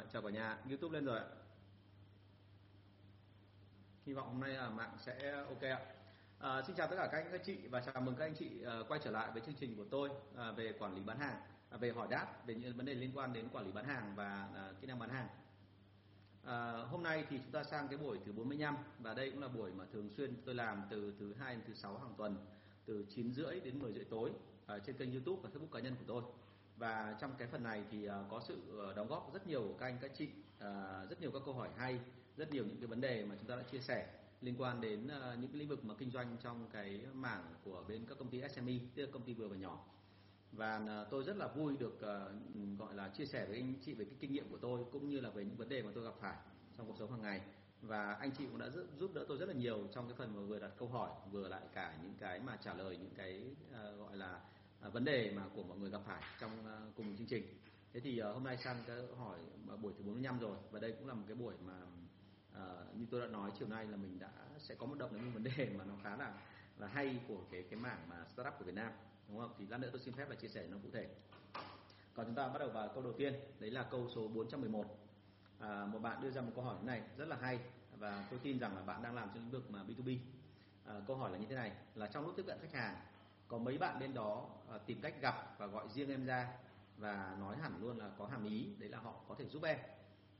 Vâng rồi, chào cả nhà, YouTube lên rồi ạ. Hy vọng hôm nay là mạng sẽ ok ạ. À, xin chào tất cả các anh các chị và chào mừng các anh chị uh, quay trở lại với chương trình của tôi uh, về quản lý bán hàng, uh, về hỏi đáp về những vấn đề liên quan đến quản lý bán hàng và uh, kỹ năng bán hàng. À, hôm nay thì chúng ta sang cái buổi thứ 45 và đây cũng là buổi mà thường xuyên tôi làm từ thứ hai đến thứ sáu hàng tuần từ 9 rưỡi đến 10 rưỡi tối trên kênh YouTube và Facebook cá nhân của tôi và trong cái phần này thì ờ, có sự ờ, đóng góp rất nhiều của các anh các chị ờ, rất nhiều các câu hỏi hay rất nhiều những cái vấn đề mà chúng ta đã chia sẻ liên quan đến những cái lĩnh vực mà kinh doanh trong cái mảng của bên các công ty SME tức là công ty vừa và nhỏ. Và tôi rất là vui được gọi là chia sẻ với anh chị về cái kinh nghiệm của tôi cũng như là về những vấn đề mà tôi gặp phải trong cuộc sống hàng ngày. Và anh chị cũng đã giúp, giúp đỡ tôi rất là nhiều trong cái phần mà vừa đặt câu hỏi vừa lại cả những cái mà trả lời những cái uh, gọi là À, vấn đề mà của mọi người gặp phải trong à, cùng chương trình. Thế thì à, hôm nay sang cái hỏi buổi thứ 45 rồi và đây cũng là một cái buổi mà uh, như tôi đã nói chiều nay là mình đã sẽ có một động đến một vấn đề mà nó khá là là hay của cái cái mảng mà startup của Việt Nam đúng không? Thì lát nữa tôi xin phép là chia sẻ nó cụ thể. Còn chúng ta bắt đầu vào câu đầu tiên, đấy là câu số 411. À, một bạn đưa ra một câu hỏi này rất là hay và tôi tin rằng là bạn đang làm trong lĩnh vực mà B2B. À, câu hỏi là như thế này, là trong lúc tiếp cận khách hàng có mấy bạn bên đó à, tìm cách gặp và gọi riêng em ra và nói hẳn luôn là có hàm ý đấy là họ có thể giúp em.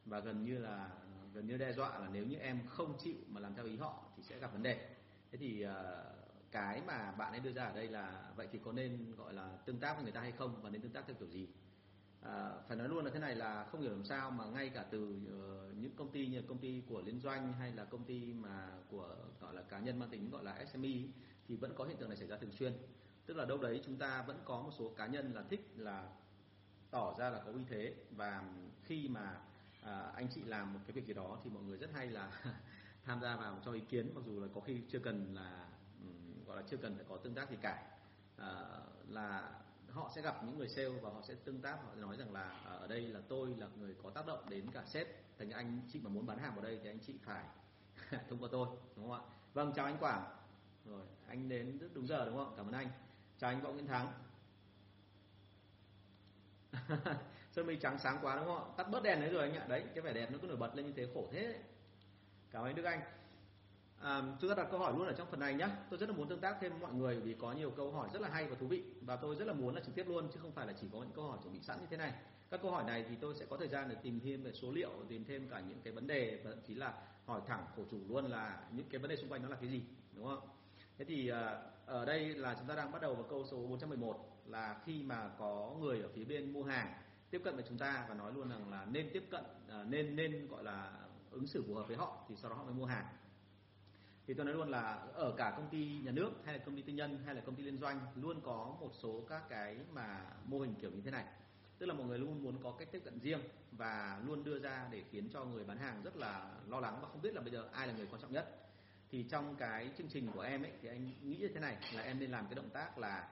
Và gần như là gần như đe dọa là nếu như em không chịu mà làm theo ý họ thì sẽ gặp vấn đề. Thế thì à, cái mà bạn ấy đưa ra ở đây là vậy thì có nên gọi là tương tác với người ta hay không và nên tương tác theo kiểu gì? À, phải nói luôn là thế này là không hiểu làm sao mà ngay cả từ uh, những công ty như công ty của liên doanh hay là công ty mà của gọi là cá nhân mang tính gọi là SME thì vẫn có hiện tượng này xảy ra thường xuyên. Tức là đâu đấy chúng ta vẫn có một số cá nhân là thích là tỏ ra là có uy thế. Và khi mà à, anh chị làm một cái việc gì đó thì mọi người rất hay là tham gia vào cho ý kiến mặc dù là có khi chưa cần là um, gọi là chưa cần phải có tương tác gì cả. À, là họ sẽ gặp những người sale và họ sẽ tương tác họ nói rằng là à, ở đây là tôi là người có tác động đến cả sếp. Thành anh chị mà muốn bán hàng vào đây thì anh chị phải thông qua tôi đúng không ạ? Vâng chào anh Quảng rồi anh đến rất đúng giờ đúng không? Cảm ơn anh. Chào anh Võ Nguyễn Thắng. Sơn mi trắng sáng quá đúng không? Ạ tắt bớt đèn đấy rồi anh ạ. Đấy cái vẻ đẹp nó cứ nổi bật lên như thế khổ thế. Cảm ơn Đức Anh. À, chúng ta đặt câu hỏi luôn ở trong phần này nhé tôi rất là muốn tương tác thêm với mọi người vì có nhiều câu hỏi rất là hay và thú vị. Và tôi rất là muốn là trực tiếp luôn chứ không phải là chỉ có những câu hỏi chuẩn bị sẵn như thế này. Các câu hỏi này thì tôi sẽ có thời gian để tìm thêm về số liệu tìm thêm cả những cái vấn đề và thậm chí là hỏi thẳng khổ chủ luôn là những cái vấn đề xung quanh nó là cái gì đúng không? Thế thì ờ, ở đây là chúng ta đang bắt đầu vào câu số 411 là khi mà có người ở phía bên mua hàng tiếp cận với chúng ta và nói luôn rằng là nên tiếp cận ờ, nên nên gọi là ứng xử phù hợp với họ thì sau đó họ mới mua hàng. Thì tôi nói luôn là ở cả công ty nhà nước hay là công ty tư nhân hay là công ty liên doanh luôn có một số các cái mà mô hình kiểu như thế này. Tức là mọi người luôn muốn có cách tiếp cận riêng và luôn đưa ra để khiến cho người bán hàng rất là lo lắng và không biết là bây giờ ai là người quan trọng nhất thì trong cái chương trình của em ấy thì anh nghĩ như thế này là em nên làm cái động tác là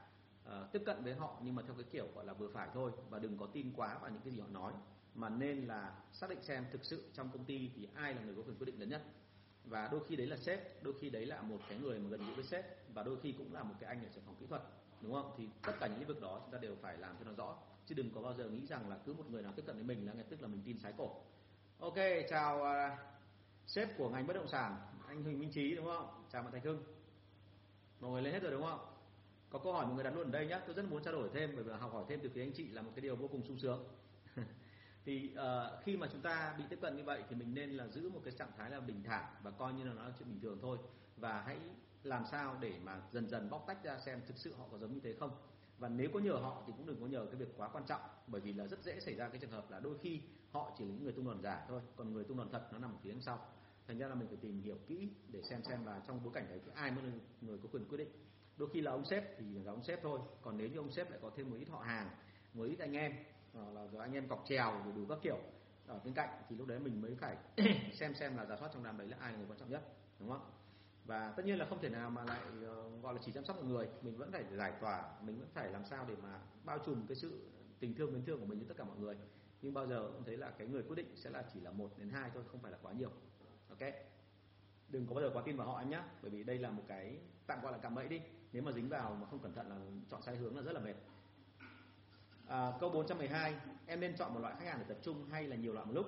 uh, tiếp cận với họ nhưng mà theo cái kiểu gọi là vừa phải thôi và đừng có tin quá vào những cái gì họ nói mà nên là xác định xem thực sự trong công ty thì ai là người có quyền quyết định lớn nhất. Và đôi khi đấy là sếp đôi khi đấy là một cái người mà gần gũi với sếp và đôi khi cũng là một cái anh ở trong phòng kỹ thuật đúng không? Thì tất cả những lĩnh vực đó chúng ta đều phải làm cho nó rõ chứ đừng có bao giờ nghĩ rằng là cứ một người nào tiếp cận với mình là ngay tức là mình tin sái cổ. Ok chào uh, sếp của ngành bất động sản anh Huỳnh Minh Trí đúng không? Chào bạn Thành Hưng. Mọi người lên hết rồi đúng không? Có câu hỏi mọi người đặt luôn ở đây nhé tôi rất muốn trao đổi thêm bởi vì học hỏi thêm từ phía anh chị là một cái điều vô cùng sung sướng. Thì uh, khi mà chúng ta bị tiếp cận như vậy thì mình nên là giữ một cái trạng thái là bình thản và coi như là nó là chuyện bình thường thôi. Và hãy làm sao để mà dần dần bóc tách ra xem thực sự họ có giống như thế không. Và nếu có nhờ họ thì cũng đừng có nhờ cái việc quá quan trọng bởi vì là rất dễ xảy ra cái trường hợp là đôi khi họ chỉ là những người tung đòn giả thôi còn người tung đòn thật nó nằm ở phía đằng sau thành ra là mình phải tìm hiểu kỹ để xem xem là trong bối cảnh đấy thì ai mới là người có quyền quyết định. Đôi khi là ông sếp thì là ông sếp thôi, còn nếu như ông sếp lại có thêm một ít họ hàng, một ít anh em là rồi anh em cọc trèo rồi đủ các kiểu ở bên cạnh thì lúc đấy mình mới phải xem xem là giả soát trong đám đấy là ai là người quan trọng nhất, đúng không và tất nhiên là không thể nào mà lại ờ, gọi là chỉ chăm sóc một người, mình vẫn phải giải tỏa, mình vẫn phải làm sao để mà bao trùm cái sự tình thương mến thương của mình với tất cả mọi người. Nhưng bao giờ cũng thấy là cái người quyết định sẽ là chỉ là một đến hai thôi, không phải là quá nhiều ok? Đừng có bao giờ quá tin vào họ em nhé bởi vì đây là một cái tạm gọi là cạm bẫy đi. Nếu mà dính vào mà không cẩn thận là chọn sai hướng là rất là mệt. À, câu 412 em nên chọn một loại khách hàng để tập trung hay là nhiều loại một lúc?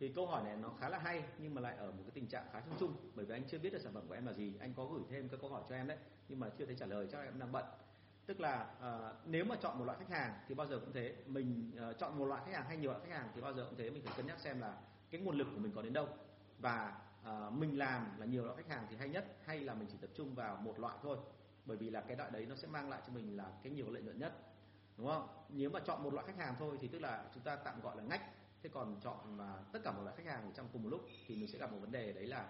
Thì câu hỏi này nó khá là hay nhưng mà lại ở một cái tình trạng khá chung chung bởi vì anh chưa biết được sản phẩm của em là gì. Anh có gửi thêm các câu hỏi cho em đấy nhưng mà chưa thấy trả lời chắc em đang bận. Tức là uh, nếu mà chọn một loại khách hàng thì bao giờ cũng thế. Mình uh, chọn một loại khách hàng hay nhiều loại khách hàng thì bao giờ cũng thế. Mình phải cân nhắc xem là cái nguồn lực của mình có đến đâu và uh, mình làm là nhiều loại khách hàng thì hay nhất hay là mình chỉ tập trung vào một loại thôi. Bởi vì là cái loại đấy nó sẽ mang lại cho mình là cái nhiều lợi nhuận nhất đúng không? Nếu mà chọn một loại khách hàng thôi thì tức là chúng ta tạm gọi là ngách. Thế còn chọn mà tất cả một loại khách hàng trong cùng một lúc thì mình sẽ gặp một vấn đề đấy là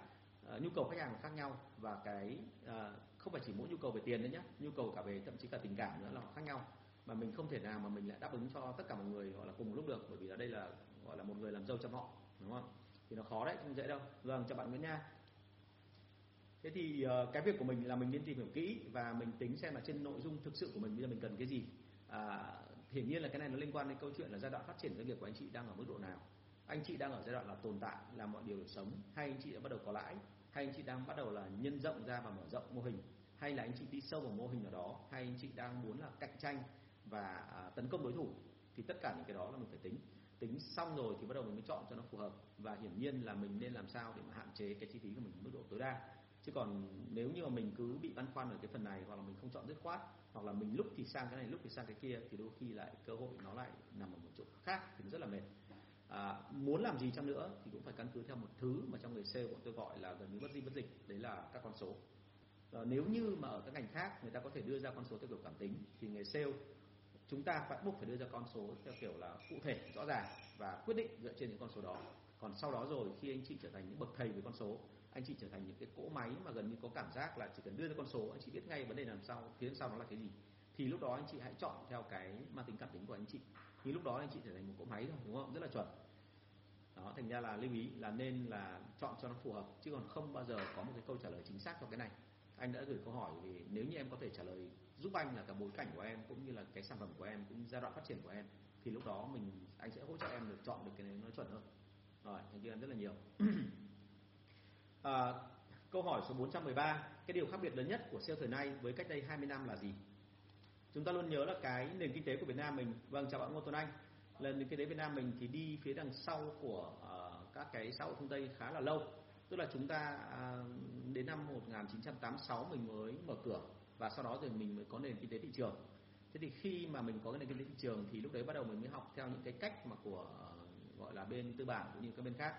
uh, nhu cầu khách hàng khác nhau. Và cái uh, không phải chỉ mỗi nhu cầu về tiền đấy nhé nhu cầu cả về thậm chí cả tình cảm nữa là khác nhau. Mà mình không thể nào mà mình lại đáp ứng cho tất cả mọi người gọi là cùng một lúc được bởi vì ở đây là gọi là một người làm dâu chăm họ đúng không? Thì nó khó đấy không dễ đâu. Vâng chào bạn Nguyễn Nha. Thế thì ờ, cái việc của mình là mình nên tìm hiểu kỹ và mình tính xem là trên nội dung thực sự của mình bây giờ mình cần cái gì. À, hiển nhiên là cái này nó liên quan đến câu chuyện là giai đoạn phát triển doanh nghiệp của anh chị đang ở mức độ nào. Anh chị đang ở giai đoạn là tồn tại làm mọi điều được sống hay anh chị đã bắt đầu có lãi hay anh chị đang bắt đầu là nhân rộng ra và mở rộng mô hình hay là anh chị đi sâu vào mô hình nào đó hay anh chị đang muốn là cạnh tranh và à, tấn công đối thủ thì tất cả những cái đó là mình phải tính tính xong rồi thì bắt đầu mình mới chọn cho nó phù hợp. Và hiển nhiên là mình nên làm sao để mà hạn chế cái chi phí của mình mức độ tối đa. Chứ còn nếu như mà mình cứ bị băn khoăn ở cái phần này hoặc là mình không chọn dứt khoát hoặc là mình lúc thì sang cái này lúc thì sang cái kia thì đôi khi lại cơ hội nó lại nằm ở một chỗ khác thì nó rất là mệt. À, muốn làm gì chăng nữa thì cũng phải căn cứ theo một thứ mà trong người sale bọn tôi gọi là gần như bất di bất dịch đấy là các con số. À, nếu như mà ở các ngành khác người ta có thể đưa ra con số theo kiểu cảm tính thì người sale chúng ta phải buộc phải đưa ra con số theo kiểu là cụ thể, rõ ràng và quyết định dựa trên những con số đó. Còn sau đó rồi, khi anh chị trở thành những bậc thầy về con số, anh chị trở thành những cái cỗ máy mà gần như có cảm giác là chỉ cần đưa ra con số, anh chị biết ngay vấn đề làm sao, phía sau nó là cái gì, thì lúc đó anh chị hãy chọn theo cái mang tính cảm tính của anh chị. Thì lúc đó anh chị trở thành một cỗ máy rồi đúng không? Rất là chuẩn. Đó, thành ra là lưu ý là nên là chọn cho nó phù hợp, chứ còn không bao giờ có một cái câu trả lời chính xác cho cái này anh đã gửi câu hỏi thì nếu như em có thể trả lời giúp anh là cả bối cảnh của em cũng như là cái sản phẩm của em cũng giai đoạn phát triển của em thì lúc đó mình anh sẽ hỗ trợ em được chọn được cái này nó chuẩn hơn. Rồi thank you em rất là nhiều. À, câu hỏi số 413 cái điều khác biệt lớn nhất của sale thời nay với cách đây 20 năm là gì? Chúng ta luôn nhớ là cái nền kinh tế của Việt Nam mình vâng chào bạn Ngô Tuấn Anh. Là nền kinh tế Việt Nam mình thì đi phía đằng sau của uh, các cái xã hội phương Tây khá là lâu tức là chúng ta à, đến năm 1986 mình mới mở cửa và sau đó rồi mình mới có nền kinh tế thị trường. Thế thì khi mà mình có cái nền kinh tế thị trường thì lúc đấy bắt đầu mình mới học theo những cái cách mà của gọi là bên tư bản cũng như các bên khác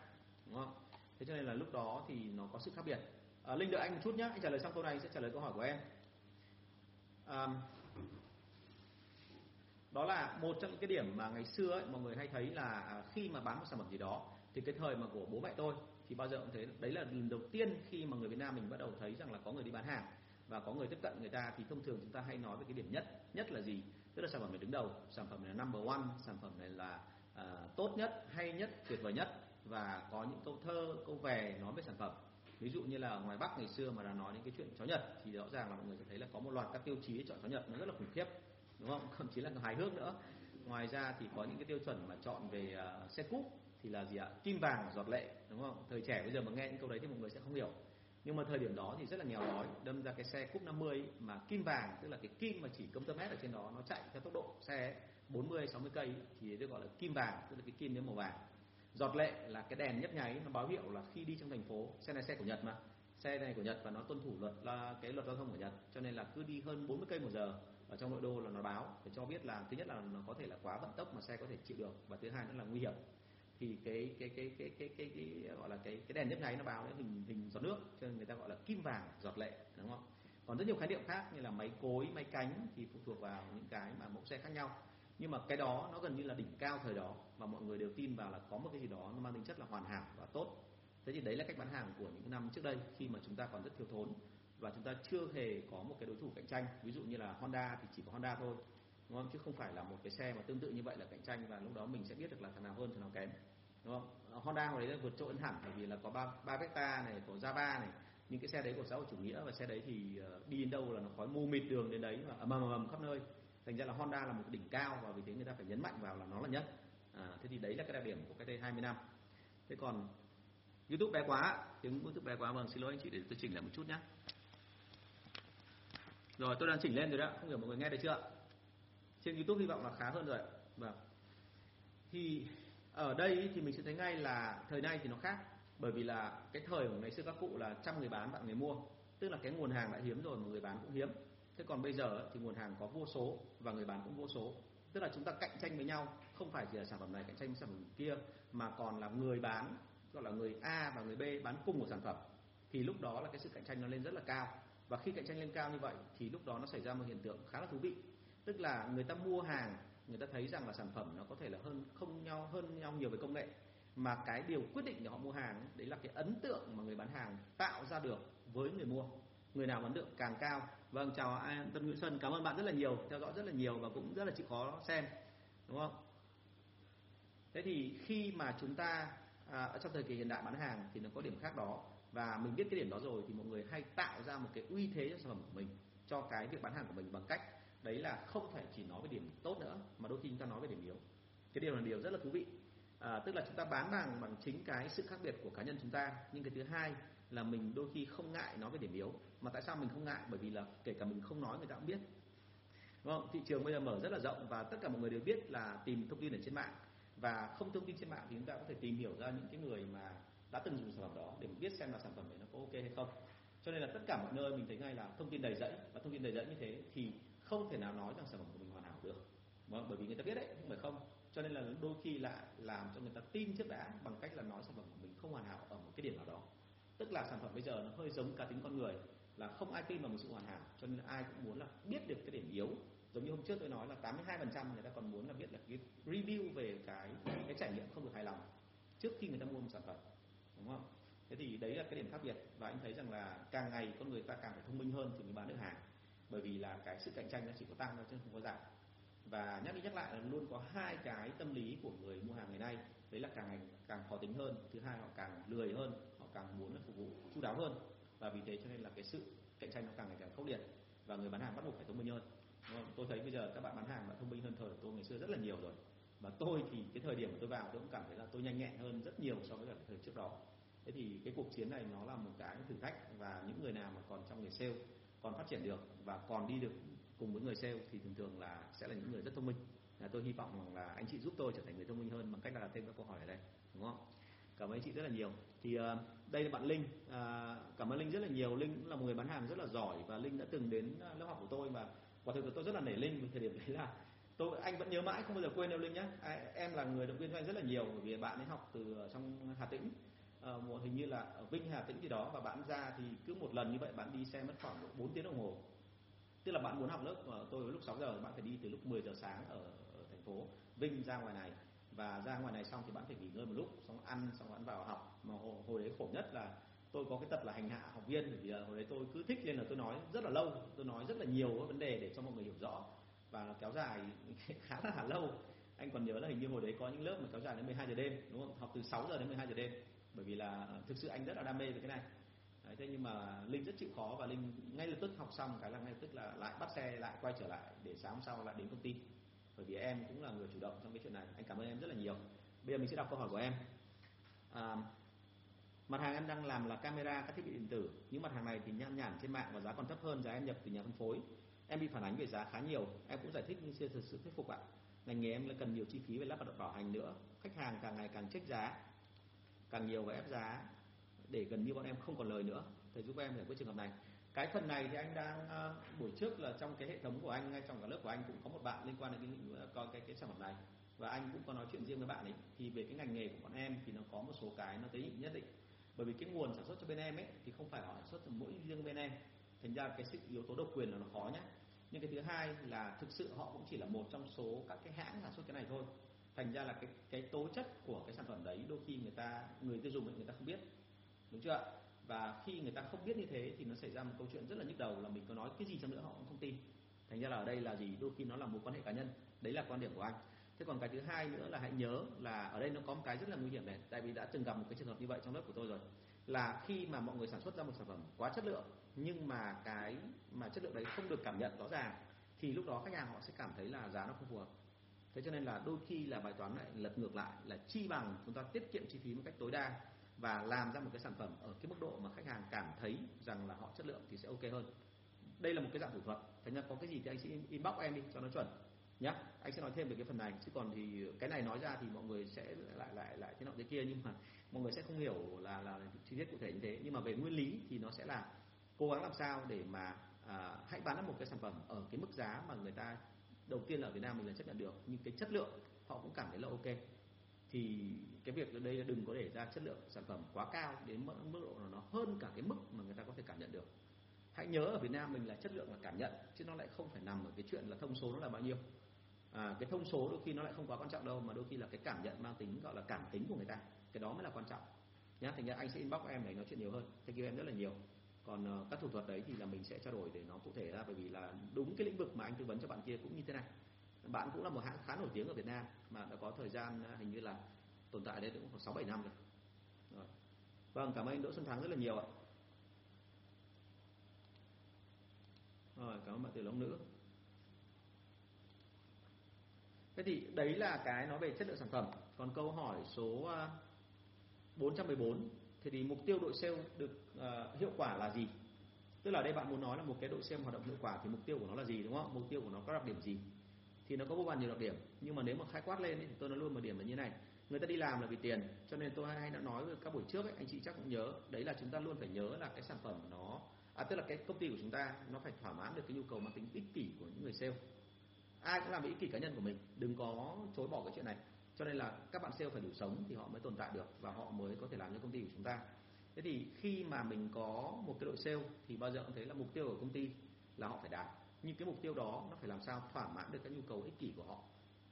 đúng không? Thế cho nên là lúc đó thì nó có sự khác biệt. À, linh đợi anh một chút nhé anh trả lời xong câu này sẽ trả lời câu hỏi của em. À, đó là một trong những cái điểm mà ngày xưa ấy, mọi người hay thấy là à, khi mà bán một sản phẩm gì đó thì cái thời mà của bố mẹ tôi thì bao giờ cũng thế. Đấy là lần đầu tiên khi mà người Việt Nam mình bắt đầu thấy rằng là có người đi bán hàng và có người tiếp cận người ta thì thông thường chúng ta hay nói về cái điểm nhất nhất là gì? Tức là sản phẩm này đứng đầu sản phẩm này là number one sản phẩm này là uh, tốt nhất hay nhất tuyệt vời nhất và có những câu thơ câu về nói về sản phẩm. Ví dụ như là ngoài bắc ngày xưa mà đã nói đến cái chuyện chó nhật thì rõ ràng là mọi người sẽ thấy là có một loạt các tiêu chí chọn chó nhật nó rất là khủng khiếp đúng không? Thậm chí là hài hước nữa. Ngoài ra thì có những cái tiêu chuẩn mà chọn về uh, xe cúp thì là gì ạ? Kim vàng giọt lệ, đúng không? Thời trẻ bây giờ mà nghe những câu đấy thì mọi người sẽ không hiểu. Nhưng mà thời điểm đó thì rất là nghèo đói, đâm ra cái xe cúp 50 mà kim vàng, tức là cái kim mà chỉ công tơ mét ở trên đó, nó chạy theo tốc độ xe 40 60 cây thì được gọi là kim vàng, tức là cái kim đến màu vàng. Giọt lệ là cái đèn nhấp nháy, nó báo hiệu là khi đi trong thành phố, xe này xe của Nhật mà. Xe này của Nhật và nó tuân thủ luật là cái luật giao thông của Nhật, cho nên là cứ đi hơn 40 cây một giờ ở trong nội đô là nó báo để cho biết là, thứ nhất là nó có thể là quá vận tốc mà xe có thể chịu được và thứ hai nữa là nguy hiểm thì cái cái cái cái cái cái, cái, cái gọi là cái cái đèn nhấp nháy nó báo cái hình hình giọt nước cho nên người ta gọi là kim vàng giọt lệ đúng không? Còn rất nhiều khái niệm khác như là máy cối máy cánh thì phụ thuộc vào những cái mà mẫu xe khác nhau. Nhưng mà cái đó nó gần như là đỉnh cao thời đó và mọi người đều tin vào là có một cái gì đó nó mang tính chất là hoàn hảo và tốt. Thế thì đấy là cách bán hàng của những năm trước đây khi mà chúng ta còn rất thiếu thốn và chúng ta chưa hề có một cái đối thủ cạnh tranh. Ví dụ như là Honda thì chỉ có Honda thôi đúng không? Chứ không phải là một cái xe mà tương tự như vậy là cạnh tranh và lúc đó mình sẽ biết được là thằng nào hơn thằng nào kém. Đúng không? Honda hồi đấy là vượt trội hẳn bởi vì là có ba ba Vecta này có Java này. Những cái xe đấy của xã hội chủ nghĩa và xe đấy thì ờ, đi đến đâu là nó khói mù mịt đường đến đấy và ầm ầm ầm khắp nơi. Thành ra là Honda là một cái đỉnh cao và vì thế người ta phải nhấn mạnh vào là nó là nhất. À, thế thì đấy là cái đặc điểm của cách đây 20 năm. Thế còn YouTube bé quá tiếng YouTube bé quá. Vâng xin lỗi anh chị để tôi chỉnh lại một chút nhé rồi tôi đang chỉnh lên rồi đó không hiểu mọi người nghe được chưa trên YouTube hy vọng là khá hơn rồi vâng. Thì ở đây thì mình sẽ thấy ngay là thời nay thì nó khác. Bởi vì là cái thời của ngày xưa các cụ là trăm người bán bạn người mua. Tức là cái nguồn hàng đã hiếm rồi, mà người bán cũng hiếm. Thế còn bây giờ thì nguồn hàng có vô số và người bán cũng vô số. Tức là chúng ta cạnh tranh với nhau. Không phải chỉ là sản phẩm này cạnh tranh với sản phẩm kia, mà còn là người bán, gọi là người A và người B bán cùng một sản phẩm. Thì lúc đó là cái sự cạnh tranh nó lên rất là cao. Và khi cạnh tranh lên cao như vậy, thì lúc đó nó xảy ra một hiện tượng khá là thú vị tức là người ta mua hàng người ta thấy rằng là sản phẩm nó có thể là hơn không nhau hơn nhau nhiều về công nghệ. Mà cái điều quyết định để họ mua hàng đấy là cái ấn tượng mà người bán hàng tạo ra được với người mua. Người nào ấn tượng càng cao. Vâng chào anh Tân Nguyễn Xuân cảm ơn bạn rất là nhiều theo dõi rất là nhiều và cũng rất là chịu khó xem đúng không? Thế thì khi mà chúng ta à, trong thời kỳ hiện đại bán hàng thì nó có điểm khác đó. Và mình biết cái điểm đó rồi thì mọi người hay tạo ra một cái uy thế cho sản phẩm của mình cho cái việc bán hàng của mình bằng cách đấy là không phải chỉ nói về điểm tốt nữa mà đôi khi chúng ta nói về điểm yếu. Cái điều là điều rất là thú vị. À, tức là chúng ta bán bằng bằng chính cái sự khác biệt của cá nhân chúng ta. Nhưng cái thứ hai là mình đôi khi không ngại nói về điểm yếu. Mà tại sao mình không ngại? Bởi vì là kể cả mình không nói người ta cũng biết. Đúng không? Thị trường bây giờ mở rất là rộng và tất cả mọi người đều biết là tìm thông tin ở trên mạng. Và không thông tin trên mạng thì chúng ta có thể tìm hiểu ra những cái người mà đã từng dùng sản phẩm đó để biết xem là sản phẩm đấy nó có ok hay không. Cho nên là tất cả mọi nơi mình thấy ngay là thông tin đầy dẫy và thông tin đầy dẫy như thế thì không thể nào nói rằng sản phẩm của mình hoàn hảo được. Vâng, bởi vì người ta biết đấy không phải không. Cho nên là đôi khi lại làm cho người ta tin trước đã bằng cách là nói sản phẩm của mình không hoàn hảo ở một cái điểm nào đó. Tức là sản phẩm bây giờ nó hơi giống cá tính con người là không ai tin vào một sự hoàn hảo cho nên ai cũng muốn là biết được cái điểm yếu. Giống như hôm trước tôi nói là 82% người ta còn muốn là biết là cái review về cái cái trải nghiệm không được hài lòng trước khi người ta mua một sản phẩm đúng không? Thế thì đấy là cái điểm khác biệt. Và anh thấy rằng là càng ngày con người ta càng phải thông minh hơn thì mới bán được hàng bởi vì là cái sự cạnh tranh nó chỉ có tăng thôi chứ không có giảm. Và nhắc đi nhắc lại là luôn có hai cái tâm lý của người mua hàng ngày nay. Đấy là càng ngày càng khó tính hơn, thứ hai họ càng lười hơn, họ càng muốn phục vụ chu đáo hơn. Và vì thế cho nên là cái sự cạnh tranh nó càng ngày càng khốc liệt và người bán hàng bắt buộc phải thông minh hơn. Tôi thấy bây giờ các bạn bán hàng đã thông minh hơn thời tôi ngày xưa rất là nhiều rồi. Và tôi thì cái thời điểm mà tôi vào tôi cũng cảm thấy là tôi nhanh nhẹn hơn rất nhiều so với cả thời trước đó. Thế thì cái cuộc chiến này nó là một cái thử thách và những người nào mà còn trong nghề sale còn phát triển được và còn đi được cùng với người sale thì thường thường là sẽ là những người rất thông minh. Là tôi hy vọng rằng là anh chị giúp tôi trở thành người thông minh hơn bằng cách là thêm các câu hỏi ở đây đúng không? Cảm ơn anh chị rất là nhiều. Thì uh, đây là bạn linh. Uh, cảm ơn linh rất là nhiều. Linh cũng là một người bán hàng rất là giỏi và linh đã từng đến ờ, lớp học của tôi và quả thực là tôi rất là nể linh. Vì thời điểm đấy là tôi anh vẫn nhớ mãi không bao giờ quên đâu linh nhé em là người động viên cho anh rất là nhiều bởi vì bạn ấy học từ ờ, trong hà tĩnh uh, một hình như là ở vinh hà tĩnh gì đó và bạn ra thì cứ một lần như vậy bạn đi xe mất khoảng 4 tiếng đồng hồ. Tức là bạn muốn học lớp của tôi lúc 6 giờ bạn phải đi từ lúc 10 giờ sáng ở, ở thành phố vinh ra ngoài này. Và ra ngoài này xong thì bạn phải nghỉ ngơi một lúc xong ăn xong bạn vào học. Mà hồi, hồi đấy khổ nhất là tôi có cái tập là hành hạ học viên bởi vì hồi đấy tôi cứ thích nên là tôi nói rất là lâu tôi nói rất là nhiều vấn đề để cho mọi người hiểu rõ. Và nó kéo dài khá là lâu. Anh còn nhớ là hình như hồi đấy có những lớp mà kéo dài đến 12 giờ đêm đúng không? Học từ 6 giờ đến 12 giờ đêm bởi vì là ờ, thực sự anh rất là đam mê về cái này. Đấy, thế nhưng mà linh rất chịu khó và linh ngay lập tức học xong cái là ngay lập tức là lại bắt xe lại quay trở lại để sáng hôm sau lại đến công ty. Bởi vì em cũng là người chủ động trong cái chuyện này. Anh cảm ơn em rất là nhiều. Bây giờ mình sẽ đọc câu hỏi của em. À, mặt hàng em đang làm là camera các thiết bị điện tử những mặt hàng này thì nhan nhản trên mạng và giá còn thấp hơn giá em nhập từ nhà phân phối. Em bị phản ánh về giá khá nhiều. Em cũng giải thích nhưng chưa thực sự thuyết phục ạ. Ngành nghề em lại cần nhiều chi phí về lắp đặt bảo hành nữa. Khách hàng càng ngày càng trách giá càng nhiều và ép giá để gần như bọn em không còn lời nữa. Thầy giúp em giải quyết trường hợp này. Cái phần này thì anh đang uh, buổi trước là trong cái hệ thống của anh ngay trong cả lớp của anh cũng có một bạn liên quan đến cái ờ, coi cái cái sản phẩm này. Và anh cũng có nói chuyện riêng với bạn ấy. Thì về cái ngành nghề của bọn em thì nó có một số cái nó tế nhị nhất định. Bởi vì cái nguồn sản xuất cho bên em ấy thì không phải họ sản xuất mỗi riêng bên em. Thành ra cái sự yếu tố độc quyền là nó khó nhé nhưng cái thứ hai là thực sự họ cũng chỉ là một trong số các cái hãng sản xuất cái này thôi thành ra là cái cái tố chất của cái sản phẩm đấy đôi khi người ta người tiêu dùng ấy, người ta không biết. Đúng chưa và khi người ta không biết như thế thì nó xảy ra một câu chuyện rất là nhức đầu là mình có nói cái gì chăng nữa họ cũng không tin. Thành ra là ở đây là gì? Đôi khi nó là một quan hệ cá nhân. Đấy là quan điểm của anh. Thế còn cái thứ hai nữa là hãy nhớ là ở đây nó có một cái rất là nguy hiểm này tại vì đã từng gặp một cái trường hợp như vậy trong lớp của tôi rồi. Là khi mà mọi người sản xuất ra một sản phẩm quá chất lượng nhưng mà cái mà chất lượng đấy không được cảm nhận rõ ràng thì lúc đó khách hàng họ sẽ cảm thấy là giá nó không phù hợp thế cho nên là đôi khi là bài toán lại lật ngược lại là chi bằng chúng ta tiết kiệm chi phí một cách tối đa và làm ra một cái sản phẩm ở cái mức độ mà khách hàng cảm thấy rằng là họ chất lượng thì sẽ ok hơn. Đây là một cái dạng thủ thuật. Thành ra có cái gì thì anh sẽ inbox em đi cho nó chuẩn nhá. Anh sẽ nói thêm về cái phần này. Chứ còn thì cái này nói ra thì mọi người sẽ lại lại lại thế nọ thế kia. Nhưng mà mọi người sẽ không hiểu là là chi tiết cụ thể như thế. Nhưng mà về nguyên lý thì nó sẽ là cố gắng làm sao để mà à, hãy bán một cái sản phẩm ở cái mức giá mà người ta đầu tiên là ở Việt Nam mình là chấp nhận được nhưng cái chất lượng họ cũng cảm thấy là ok. Thì cái việc ở đây đừng có để ra chất lượng sản phẩm quá cao đến mức, mức độ là nó hơn cả cái mức mà người ta có thể cảm nhận được. Hãy nhớ ở Việt Nam mình là chất lượng là cảm nhận chứ nó lại không phải nằm ở cái chuyện là thông số nó là bao nhiêu. À, cái thông số đôi khi nó lại không quá quan trọng đâu mà đôi khi là cái cảm nhận mang tính gọi là cảm tính của người ta. Cái đó mới là quan trọng. Nhá thành ra anh sẽ inbox em để nói chuyện nhiều hơn. Thank you em rất là nhiều còn ờ, các thủ thuật đấy thì là mình sẽ trao đổi để nó cụ thể ra bởi vì là đúng cái lĩnh vực mà anh tư vấn cho bạn kia cũng như thế này. Bạn cũng là một hãng khá nổi tiếng ở Việt Nam mà đã có thời gian ờ, hình như là tồn tại đây cũng khoảng sáu bảy năm rồi. rồi. Vâng cảm ơn anh Đỗ Xuân Thắng rất là nhiều ạ. Rồi cảm ơn bạn Tiểu Long Nữ. Thế thì đấy là cái nói về chất lượng sản phẩm. Còn câu hỏi số ờ, 414 thì, thì mục tiêu đội sale được uh, hiệu quả là gì? Tức là đây bạn muốn nói là một cái đội xem hoạt động hiệu quả thì mục tiêu của nó là gì đúng không? Mục tiêu của nó có đặc điểm gì? Thì nó có vô vàn nhiều đặc điểm. Nhưng mà nếu mà khai quát lên thì tôi nói luôn một điểm là như này. Người ta đi làm là vì tiền cho nên tôi hay đã nói với các buổi trước ấy, anh chị chắc cũng nhớ đấy là chúng ta luôn phải nhớ là cái sản phẩm nó à tức là cái công ty của chúng ta nó phải thỏa mãn được cái nhu cầu mang tính ích kỷ của những người sale. Ai cũng làm ích kỷ cá nhân của mình đừng có chối bỏ cái chuyện này. Cho nên là các bạn sale phải đủ sống thì họ mới tồn tại được và họ mới có thể làm cho công ty của chúng ta thế thì khi mà mình có một cái đội sale thì bao giờ cũng thấy là mục tiêu của công ty là họ phải đạt. Nhưng cái mục tiêu đó nó phải làm sao thỏa mãn được các nhu cầu ích kỷ của họ?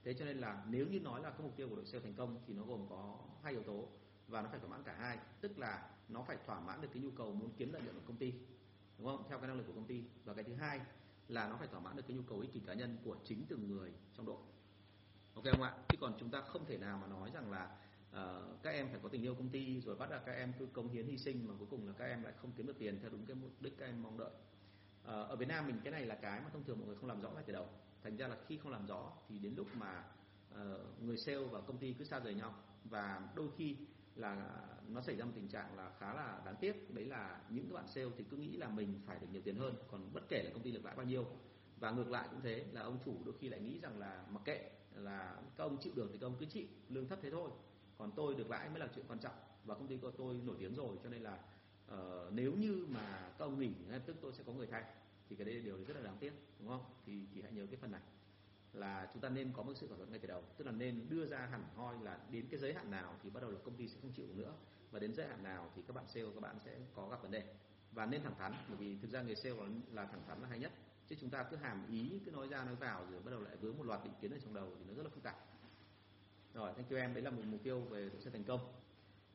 Thế cho nên là nếu như nói là cái mục tiêu của đội sale thành công thì nó gồm có hai yếu tố và nó phải thỏa mãn cả hai. Tức là nó phải thỏa mãn được cái nhu cầu muốn kiếm lợi nhuận của công ty, đúng không? Theo cái năng lực của công ty. Và cái thứ hai là nó phải thỏa mãn được cái nhu cầu ích kỷ cá nhân của chính từng người trong đội. Ok không ạ? Chứ còn chúng ta không thể nào mà nói rằng là Ờ, các em phải có tình yêu công ty rồi bắt là các em cứ công hiến hy sinh mà cuối cùng là các em lại không kiếm được tiền theo đúng cái mục đích các em mong đợi. Ờ, ở Việt Nam mình cái này là cái mà thông thường mọi người không làm rõ ngay từ đầu. Thành ra là khi không làm rõ thì đến lúc mà uh, người sale và công ty cứ xa rời nhau và đôi khi là nó xảy ra một tình trạng là khá là đáng tiếc. Đấy là những các bạn sale thì cứ nghĩ là mình phải được nhiều tiền hơn còn bất kể là công ty được lãi bao nhiêu. Và ngược lại cũng thế là ông chủ đôi khi lại nghĩ rằng là mặc kệ là các ông chịu được thì các ông cứ chịu lương thấp thế thôi còn tôi được lãi mới là chuyện quan trọng. Và công ty của tôi nổi tiếng rồi cho nên là uh, nếu như mà các ông nghỉ ngay tức tôi sẽ có người thay thì cái đấy điều rất là đáng tiếc đúng không? Thì thì hãy nhớ cái phần này là chúng ta nên có một sự thỏa thuận ngay từ đầu. Tức là nên đưa ra hẳn hoi là đến cái giới hạn nào thì bắt đầu là công ty sẽ không chịu nữa và đến giới hạn nào thì các bạn sale các bạn sẽ có gặp vấn đề. Và nên thẳng thắn bởi vì thực ra người sale là thẳng thắn là hay nhất. Chứ chúng ta cứ hàm ý cứ nói ra nói vào rồi bắt đầu lại vướng một loạt định kiến ở trong đầu thì nó rất là phức tạp rồi thank you em. Đấy là một mục tiêu về sẽ thành công.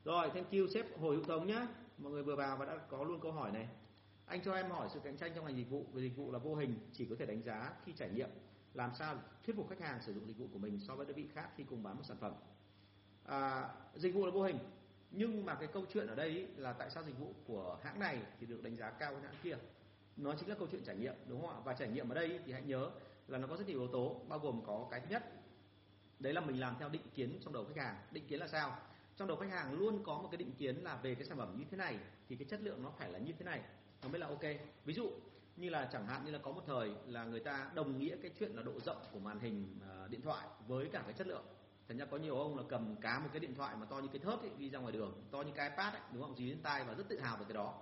Rồi thank you sếp hồi hữu tống nhá. Mọi người vừa vào và đã có luôn câu hỏi này. Anh cho em hỏi sự cạnh tranh trong ngành dịch vụ về dịch vụ là vô hình chỉ có thể đánh giá khi trải nghiệm. Làm sao thuyết phục khách hàng sử dụng dịch vụ của mình so với đơn vị khác khi cùng bán một sản phẩm? À, dịch vụ là vô hình nhưng mà cái câu chuyện ở đây là tại sao dịch vụ của hãng này thì được đánh giá cao hơn hãng kia? Nó chính là câu chuyện trải nghiệm đúng không ạ? Và trải nghiệm ở đây thì hãy nhớ là nó có rất nhiều yếu tố bao gồm có cái thứ nhất đấy là mình làm theo định kiến trong đầu khách hàng. Định kiến là sao? Trong đầu khách hàng luôn có một cái định kiến là về cái sản phẩm như thế này thì cái chất lượng nó phải là như thế này. Nó mới là ok. Ví dụ như là chẳng hạn như là có một thời là người ta đồng nghĩa cái chuyện là độ rộng của màn hình uh, điện thoại với cả cái chất lượng. Thành ra có nhiều ông là cầm cá một cái điện thoại mà to như cái thớt ấy, đi ra ngoài đường to như cái ipad ấy, đúng không? Dí lên tay và rất tự hào về cái đó.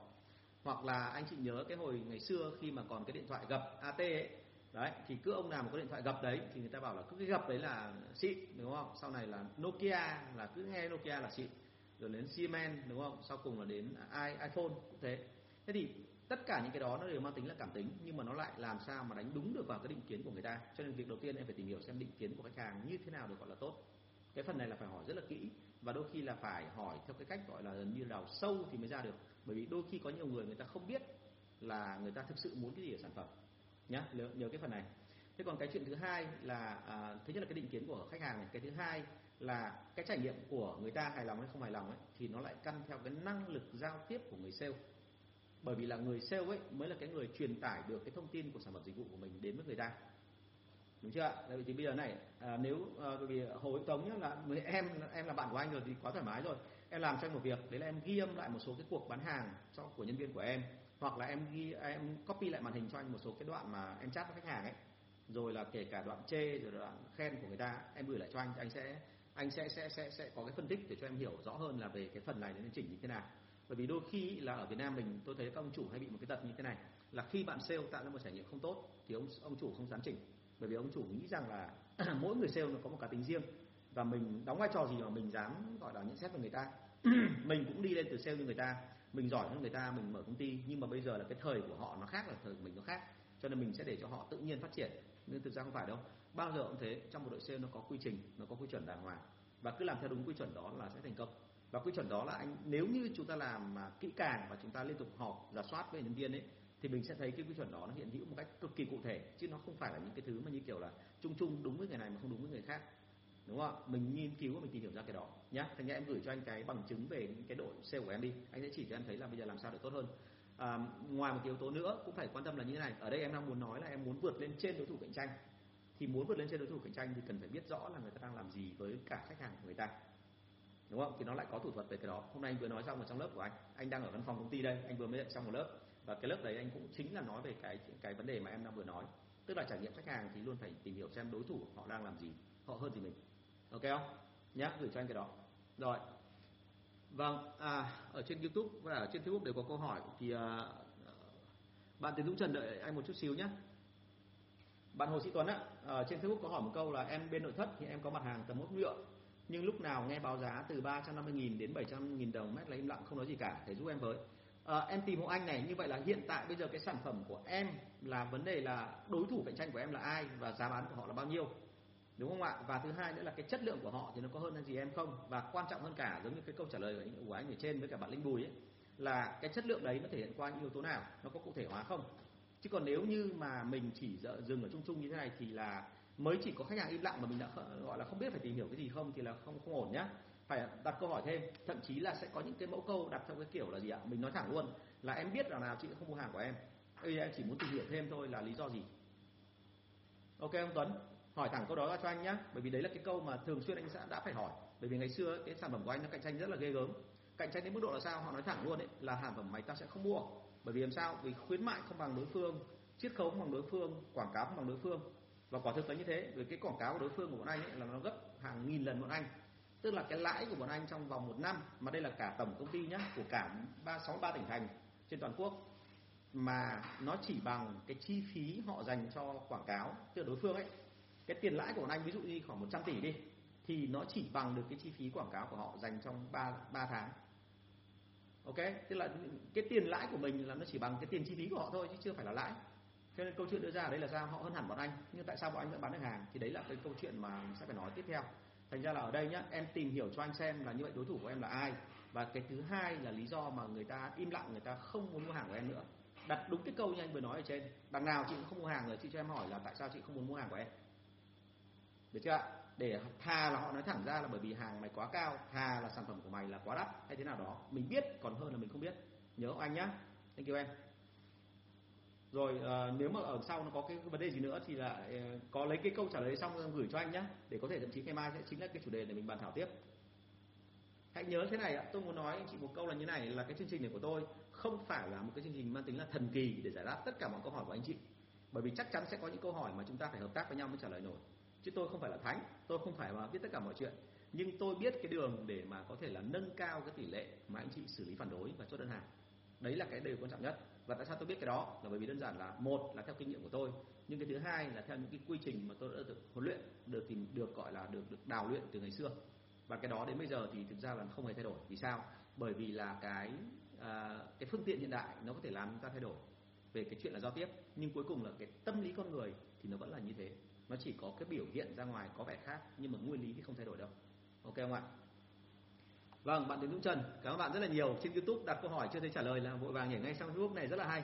Hoặc là anh chị nhớ cái hồi ngày xưa khi mà còn cái điện thoại gập AT ấy, đấy, thì cứ ông nào mà có điện thoại gập đấy, thì người ta bảo là cứ cái gập đấy là xịn, đúng không? Sau này là Nokia, là cứ nghe Nokia là xịn. Rồi đến Siemens, đúng không? Sau cùng là đến à, iPhone, cũng thế. Thế thì tất cả những cái đó nó đều mang tính là cảm tính, nhưng mà nó lại làm sao mà đánh đúng được vào cái định kiến của người ta. Cho nên việc đầu tiên em phải tìm hiểu xem định kiến của khách hàng như thế nào được gọi là tốt. Cái phần này là phải hỏi rất là kỹ, và đôi khi là phải hỏi theo cái cách gọi là như đào sâu thì mới ra được. Bởi vì đôi khi có nhiều người người ta không biết là người ta thực sự muốn cái gì ở sản phẩm nhá nhớ, nhớ cái phần này. Thế còn cái chuyện thứ hai là à, thứ nhất là cái định kiến của khách hàng này cái thứ hai là cái trải nghiệm của người ta hài lòng hay không hài lòng ấy thì nó lại căn theo cái năng lực giao tiếp của người sale. Bởi vì là người sale ấy mới là cái người truyền tải được cái thông tin của sản phẩm dịch vụ của mình đến với người ta. Đúng chưa ạ? Vì thì bây giờ này à, nếu à, bởi vì hồi tống nhá là em em là bạn của anh rồi thì quá thoải mái rồi. Em làm cho anh một việc đấy là em ghi âm lại một số cái cuộc bán hàng cho của nhân viên của em hoặc là em ghi à, em copy lại màn hình cho anh một số cái đoạn mà em chat với khách hàng ấy. Rồi là kể cả đoạn chê, rồi đoạn khen của người ta, em gửi lại cho anh anh sẽ anh sẽ sẽ sẽ sẽ có cái phân tích để cho em hiểu rõ hơn là về cái phần này nên chỉnh như thế nào. Bởi vì đôi khi là ở Việt Nam mình, tôi thấy các ông chủ hay bị một cái tật như thế này, là khi bạn sale tạo ra một trải nghiệm không tốt, thì ông ông chủ không dám chỉnh. Bởi vì ông chủ nghĩ rằng là mỗi người sale nó có một cá tính riêng, và mình đóng vai trò gì mà mình dám, gọi là, nhận xét về người ta. Mình cũng đi lên từ sale như người ta mình giỏi hơn người ta, mình mở công ty, nhưng mà bây giờ là cái thời của họ nó khác là thời của mình nó khác. Cho nên mình sẽ để cho họ tự nhiên phát triển. Nhưng thực ra không phải đâu. Bao giờ cũng thế, trong một đội sale nó có quy trình, nó có quy chuẩn đàng hoàng. Và cứ làm theo đúng quy chuẩn đó là sẽ thành công. Và quy chuẩn đó là anh, nếu như chúng ta làm mà kỹ càng và chúng ta liên tục họp, giả soát với nhân viên ấy, thì mình sẽ thấy cái quy chuẩn đó nó hiện hữu một cách cực kỳ cụ thể. Chứ nó không phải là những cái thứ mà như kiểu là chung chung, đúng với người này mà không đúng với người khác đúng không ạ? Mình nghiên cứu và mình tìm hiểu ra cái đó. Nhá thành ra em gửi cho anh cái bằng chứng về những cái đội sale của em đi. Anh sẽ chỉ cho em thấy là bây giờ làm sao để tốt hơn. À, ngoài một yếu tố nữa cũng phải quan tâm là như thế này. Ở đây em đang muốn nói là em muốn vượt lên trên đối thủ cạnh tranh. Thì muốn vượt lên trên đối thủ cạnh tranh thì cần phải biết rõ là người ta đang làm gì với cả khách hàng của người ta. Đúng không? Thì nó lại có thủ thuật về cái đó. Hôm nay anh vừa nói xong ở trong lớp của anh. Anh đang ở văn phòng công ty đây. Anh vừa mới dạy xong một lớp. Và cái lớp đấy anh cũng chính là nói về cái cái vấn đề mà em đang vừa nói. Tức là trải nghiệm khách hàng thì luôn phải tìm hiểu xem đối thủ họ đang làm gì họ hơn gì mình. Ok không? Nhá gửi cho anh cái đó. Rồi. Vâng à ở trên youtube và ở trên facebook đều có câu hỏi thì à, bạn tiến dũng trần đợi anh một chút xíu nhé bạn hồ sĩ tuấn á ở ờ, trên facebook có hỏi một câu là em bên nội thất thì em có mặt hàng tầm ốp nhựa nhưng lúc nào nghe báo giá từ 350.000 đến 700.000 đồng mét là im lặng không nói gì cả thể giúp em với. À, em tìm hộ anh này như vậy là hiện tại bây giờ cái sản phẩm của em là vấn đề là đối thủ cạnh tranh của em là ai và giá bán của họ là bao nhiêu? Đúng không ạ? Và thứ hai nữa là cái chất lượng của họ thì nó có hơn gì em không? Và quan trọng hơn cả, giống như cái câu trả lời của anh ở trên với cả bạn linh bùi ấy, là cái chất lượng đấy nó thể hiện qua những yếu tố nào? Nó có cụ thể hóa không? Chứ còn nếu như mà mình chỉ dừng ở chung chung như thế này thì là mới chỉ có khách hàng im lặng mà mình đã gọi là không biết phải tìm hiểu cái gì không thì là không không ổn nhá. Phải đặt câu hỏi thêm, thậm chí là sẽ có những cái mẫu câu đặt theo cái kiểu là gì ạ? Mình nói thẳng luôn, là em biết là nào chị không mua hàng của em. Bây giờ em chỉ muốn tìm hiểu thêm thôi là lý do gì. Ok ông Tuấn? Hỏi thẳng câu đó ra cho anh nhé bởi vì đấy là cái câu mà thường xuyên anh sẽ đã phải hỏi. Bởi vì ngày xưa cái sản phẩm của anh nó cạnh tranh rất là ghê gớm. Cạnh tranh đến mức độ là sao? Họ nói thẳng luôn đấy là sản phẩm mày ta sẽ không mua. Bởi vì làm sao? Vì khuyến mại không bằng đối phương, chiết khấu không bằng đối phương, quảng cáo không bằng đối phương. Và quả thực là như thế, vì cái quảng cáo của đối phương của bọn anh ấy là nó gấp hàng nghìn lần bọn anh. Tức là cái lãi của bọn anh trong vòng một năm, mà đây là cả tổng công ty nhá, của cả ba, sáu, ba tỉnh thành trên toàn quốc, mà nó chỉ bằng cái chi phí họ dành cho quảng cáo từ đối phương ấy cái tiền lãi của bọn anh ví dụ như khoảng 100 tỷ đi thì nó chỉ bằng được cái chi phí quảng cáo của họ dành trong 3 3 tháng. Ok, tức là cái tiền lãi của mình là nó chỉ bằng cái tiền chi phí của họ thôi chứ chưa phải là lãi. Cho nên câu chuyện đưa ra ở đây là sao? Họ hơn hẳn bọn anh, nhưng tại sao bọn anh vẫn bán được hàng? Thì đấy là cái câu chuyện mà mình sẽ phải nói tiếp theo. Thành ra là ở đây nhá, em tìm hiểu cho anh xem là như vậy đối thủ của em là ai và cái thứ hai là lý do mà người ta im lặng, người ta không muốn mua hàng của em nữa. Đặt đúng cái câu như anh vừa nói ở trên. Đằng nào chị cũng không mua hàng rồi, chị cho em hỏi là tại sao chị không muốn mua hàng của em? Được chưa ạ? Để thà là họ nói thẳng ra là bởi vì hàng mày quá cao thà là sản phẩm của mày là quá đắt hay thế nào đó mình biết còn hơn là mình không biết. Nhớ anh nhá? Thank you em. Rồi uh, nếu mà ở sau nó có cái vấn đề gì nữa thì là uh, có lấy cái câu trả lời xong gửi cho anh nhá để có thể thậm chí ngày mai sẽ chính là cái chủ đề để mình bàn thảo tiếp. Hãy nhớ thế này ạ tôi muốn nói anh chị một câu là như này là cái chương trình này của tôi không phải là một cái chương trình mang tính là thần kỳ để giải đáp tất cả mọi câu hỏi của anh chị. Bởi vì chắc chắn sẽ có những câu hỏi mà chúng ta phải hợp tác với nhau mới trả lời nổi chứ tôi không phải là thánh tôi không phải mà biết tất cả mọi chuyện. Nhưng tôi biết cái đường để mà có thể là nâng cao cái tỷ lệ mà anh chị xử lý phản đối và chốt đơn hàng. Đấy là cái điều quan trọng nhất. Và tại sao tôi biết cái đó? Là bởi vì đơn giản là một là theo kinh nghiệm của tôi nhưng cái thứ hai là theo những cái quy trình mà tôi đã được huấn luyện được tìm được gọi là được được đào luyện từ ngày xưa. Và cái đó đến bây giờ thì thực ra là không hề thay đổi. Vì sao? Bởi vì là cái à, cái phương tiện hiện đại nó có thể làm chúng ta thay đổi về cái chuyện là giao tiếp. Nhưng cuối cùng là cái tâm lý con người thì nó vẫn là như thế nó chỉ có cái biểu hiện ra ngoài có vẻ khác nhưng mà nguyên lý thì không thay đổi đâu. Ok không ạ? Vâng bạn đến Dũng Trần cảm ơn bạn rất là nhiều. Trên YouTube đặt câu hỏi chưa thấy trả lời là vội vàng nhảy ngay sang Facebook này rất là hay.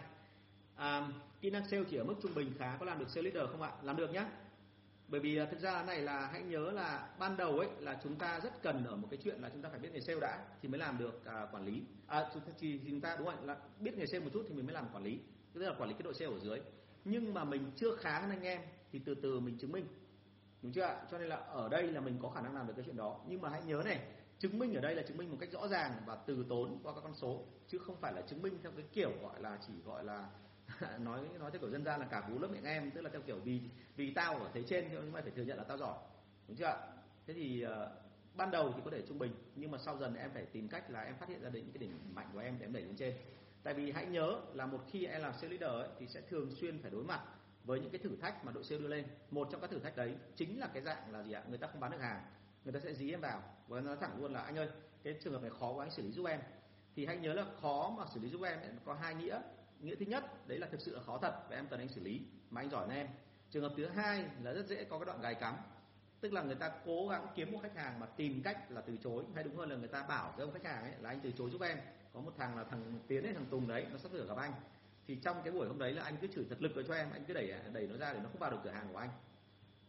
À, kỹ năng sale chỉ ở mức trung bình khá có làm được sale leader không ạ? Làm được nhá. Bởi vì à, thực ra này là hãy nhớ là ban đầu ấy là chúng ta rất cần ở một cái chuyện là chúng ta phải biết nghề sale đã thì mới làm được à, quản lý. À chúng ta thì chúng ta đúng không là biết nghề sale một chút thì mình mới làm quản lý. Tức là quản lý cái đội sale ở dưới. Nhưng mà mình chưa khá hơn anh em thì từ từ mình chứng minh. Đúng chưa ạ? Cho nên là ở đây là mình có khả năng làm được cái chuyện đó. Nhưng mà hãy nhớ này chứng minh ở đây là chứng minh một cách rõ ràng và từ tốn qua các con số chứ không phải là chứng minh theo cái kiểu gọi là chỉ gọi là nói nói theo kiểu dân gian là cả bú lớp miệng em tức là theo kiểu vì vì tao ở thế trên nhưng mà phải thừa nhận là tao giỏi. Đúng chưa thế thì uh, ban đầu thì có thể trung bình nhưng mà sau dần em phải tìm cách là em phát hiện ra được những cái đỉnh mạnh của em để em đẩy lên trên. Tại vì hãy nhớ là một khi em làm sales leader ấy, thì sẽ thường xuyên phải đối mặt với những cái thử thách mà đội sale đưa lên. Một trong các thử thách đấy chính là cái dạng là gì ạ? Người ta không bán được hàng, người ta sẽ dí em vào và nó thẳng luôn là, anh ơi, cái trường hợp này khó quá, anh xử lý giúp em. Thì hãy nhớ là khó mà xử lý giúp em có hai nghĩa. Nghĩa thứ nhất, đấy là thực sự là khó thật và em cần anh xử lý mà anh giỏi hơn em. Trường hợp thứ hai là rất dễ có cái đoạn gài cắm. Tức là người ta cố gắng kiếm một khách hàng mà tìm cách là từ chối, hay đúng hơn là người ta bảo với ông khách hàng ấy là anh từ chối giúp em. Có một thằng là thằng tiến hay thằng tùng đấy, nó sắp sửa gặp anh thì trong cái buổi hôm đấy là anh cứ chửi thật lực vào cho em anh cứ đẩy à, đẩy nó ra để nó không vào được cửa hàng của anh.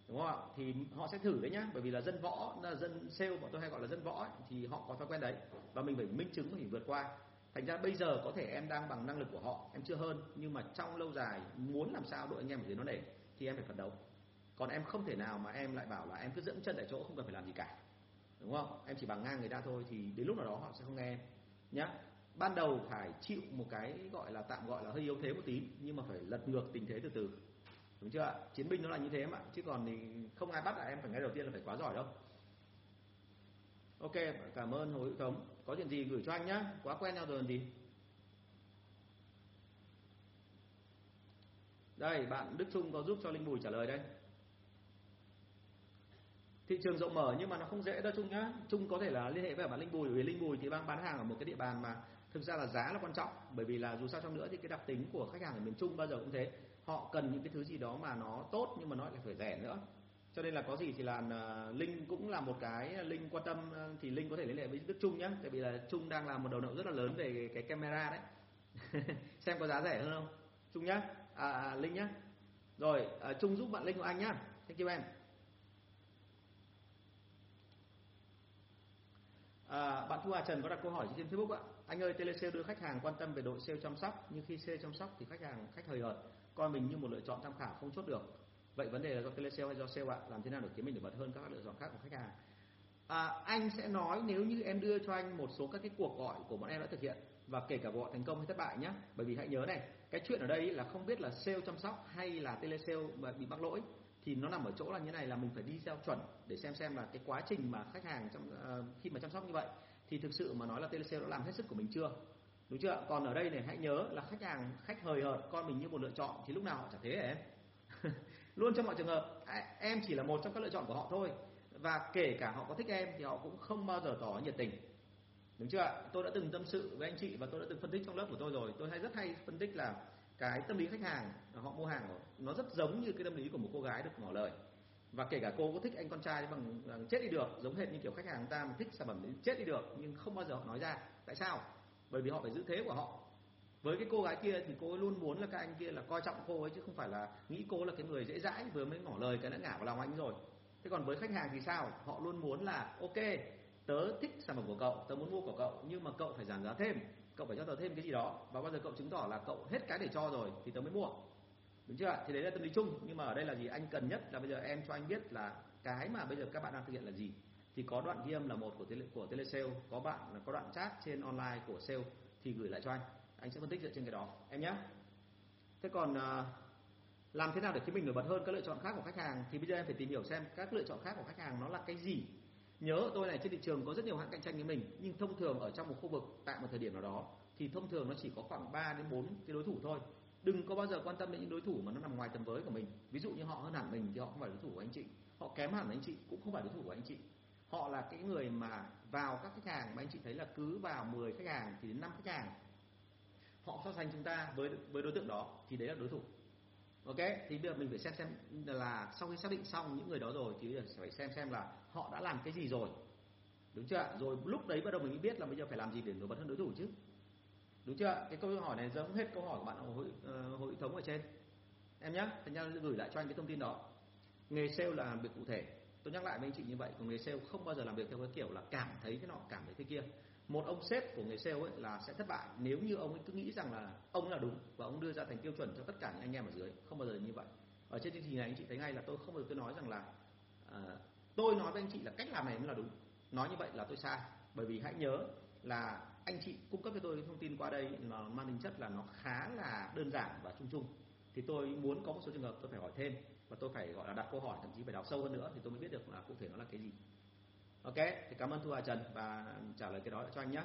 Đúng không ạ? Thì họ sẽ thử đấy nhá bởi vì là dân võ là dân sale bọn tôi hay gọi là dân võ ấy, thì họ có thói quen đấy. Và mình phải minh chứng phải vượt qua. Thành ra bây giờ có thể em đang bằng năng lực của họ em chưa hơn nhưng mà trong lâu dài muốn làm sao đội anh em ở dưới nó để thì em phải phấn đấu. Còn em không thể nào mà em lại bảo là em cứ dẫm chân tại chỗ không cần phải làm gì cả. Đúng không? Em chỉ bằng ngang người ta thôi thì đến lúc nào đó họ sẽ không nghe em nhá ban đầu phải chịu một cái gọi là tạm gọi là hơi yếu thế một tí nhưng mà phải lật ngược tình thế từ từ. Đúng chưa ạ? Chiến binh nó là như thế mà, chứ còn thì không ai bắt là em, phải ngay đầu tiên là phải quá giỏi đâu. Ok, cảm ơn hồ hữu thống. Có chuyện gì gửi cho anh nhá. Quá quen nhau rồi gì. Đây, bạn đức trung có giúp cho linh bùi trả lời đây. Thị trường rộng mở nhưng mà nó không dễ đâu trung nhá. Trung có thể là liên hệ với bạn linh bùi vì linh bùi thì đang bán hàng ở một cái địa bàn mà thực ra là giá là quan trọng bởi vì là dù sao trong nữa thì cái đặc tính của khách hàng ở miền trung bao giờ cũng thế. Họ cần những cái thứ gì đó mà nó tốt nhưng mà nó lại phải rẻ nữa. Cho nên là có gì thì là à, linh cũng là một cái à, linh quan tâm à, thì linh có thể liên hệ với đức trung nhé tại vì là trung đang làm một đầu nậu rất là lớn về cái camera đấy. Xem có giá rẻ hơn không? Trung nhá. À, linh nhá. Rồi trung giúp bạn linh của anh nhá. Thank you em. À, bạn Thu Hà Trần có đặt câu hỏi trên Facebook ạ. Anh ơi, telesale đưa khách hàng quan tâm về đội sale chăm sóc, nhưng khi sale chăm sóc thì khách hàng khách hời hợt, coi mình như một lựa chọn tham khảo không chốt được. Vậy vấn đề là do telesale hay do sale ạ? Làm thế nào để kiếm mình nổi bật hơn các lựa chọn khác của khách hàng? À, anh sẽ nói nếu như em đưa cho anh một số các cái cuộc gọi của bọn em đã thực hiện và kể cả gọi thành công hay thất bại nhé. Bởi vì hãy nhớ này, cái chuyện ở đây là không biết là sale chăm sóc hay là telesale mà bị mắc lỗi thì nó nằm ở chỗ là như này là mình phải đi theo chuẩn để xem xem là cái quá trình mà khách hàng trong uh, ờ, khi mà chăm sóc như vậy. Thì thực sự mà nói là TLC đã làm hết sức của mình chưa? Đúng chưa còn ở đây này hãy nhớ là khách hàng khách hời hợt coi mình như một lựa chọn thì lúc nào họ chả thế em? Luôn trong mọi trường hợp à, em chỉ là một trong các lựa chọn của họ thôi. Và kể cả họ có thích em thì họ cũng không bao giờ tỏ nhiệt tình. Đúng chưa ạ? Tôi đã từng tâm sự với anh chị và tôi đã từng phân tích trong lớp của tôi rồi. Tôi hay rất hay phân tích là cái tâm lý khách hàng họ mua hàng nó rất giống như cái tâm lý của một cô gái được ngỏ lời. Và kể cả cô có thích anh con trai bằng, bằng chết đi được giống hệt như kiểu khách hàng ta mà thích sản phẩm đến chết đi được nhưng không bao giờ họ nói ra. Tại sao? Bởi vì họ phải giữ thế của họ. Với cái cô gái kia thì cô ấy luôn muốn là các anh kia là coi trọng cô ấy chứ không phải là nghĩ cô là cái người dễ dãi vừa mới ngỏ lời cái đã ngả vào lòng anh rồi. Thế còn với khách hàng thì sao? Họ luôn muốn là ok tớ thích sản phẩm của cậu tớ muốn mua của cậu nhưng mà cậu phải giảm giá thêm cậu phải cho tớ thêm cái gì đó. Và bao giờ cậu chứng tỏ là cậu hết cái để cho rồi, thì tớ mới mua. Đúng chưa thì đấy là tâm lý chung. Nhưng mà ở đây là gì? Anh cần nhất là bây giờ em cho anh biết là cái mà bây giờ các bạn đang thực hiện là gì. Thì có đoạn ghi âm là một của tele, của telesale. Có bạn là có đoạn chat trên online của sale. Thì gửi lại cho anh. Anh sẽ phân tích dựa trên cái đó. Em nhé. Thế còn à, làm thế nào để khiến mình nổi bật hơn các lựa chọn khác của khách hàng? Thì bây giờ em phải tìm hiểu xem các lựa chọn khác của khách hàng nó là cái gì nhớ, tôi này trên thị trường có rất nhiều hãng cạnh tranh với mình, nhưng thông thường ở trong một khu vực tại một thời điểm nào đó, thì thông thường nó chỉ có khoảng 3 đến 4 cái đối thủ thôi. Đừng có bao giờ quan tâm đến những đối thủ mà nó nằm ngoài tầm với của mình. Ví dụ như họ hơn hẳn mình thì họ không phải đối thủ của anh chị. Họ kém hẳn anh chị cũng không phải đối thủ của anh chị. Họ là cái người mà vào các khách hàng mà anh chị thấy là cứ vào 10 khách hàng thì đến 5 khách hàng. Họ so sánh chúng ta với với đối tượng đó thì đấy là đối thủ ok thì bây giờ mình phải xem xem là sau khi xác định xong những người đó rồi thì bây giờ phải xem xem là họ đã làm cái gì rồi. Đúng chưa rồi lúc đấy bắt đầu mình biết là bây giờ phải làm gì để nổi bật hơn đối thủ chứ. Đúng chưa cái câu hỏi này giống hết câu hỏi của bạn hội uh, hội thống ở trên. Em nhé thành ra gửi lại cho anh cái thông tin đó. Nghề sale là làm việc cụ thể. Tôi nhắc lại với anh chị như vậy còn nghề sale không bao giờ làm việc theo cái kiểu là cảm thấy thế nọ cảm thấy thế kia một ông sếp của người sale ấy là sẽ thất bại. Nếu như ông ấy cứ nghĩ rằng là ông là đúng và ông đưa ra thành tiêu chuẩn cho tất cả những anh em ở dưới không bao giờ như vậy. Ở trên chương trình này anh chị thấy ngay là tôi không bao giờ tôi nói rằng là uh, tôi nói với anh chị là cách làm này mới là đúng. Nói như vậy là tôi sai. Bởi vì hãy nhớ là anh chị cung cấp cho tôi thông tin qua đây là mang tính chất là nó khá là đơn giản và chung chung. Thì tôi muốn có một số trường hợp tôi phải hỏi thêm và tôi phải gọi là đặt câu hỏi thậm chí phải đào sâu hơn nữa thì tôi mới biết được là cụ thể nó là cái gì ok thì cảm ơn thu hà trần và trả lời cái đó cho anh nhé.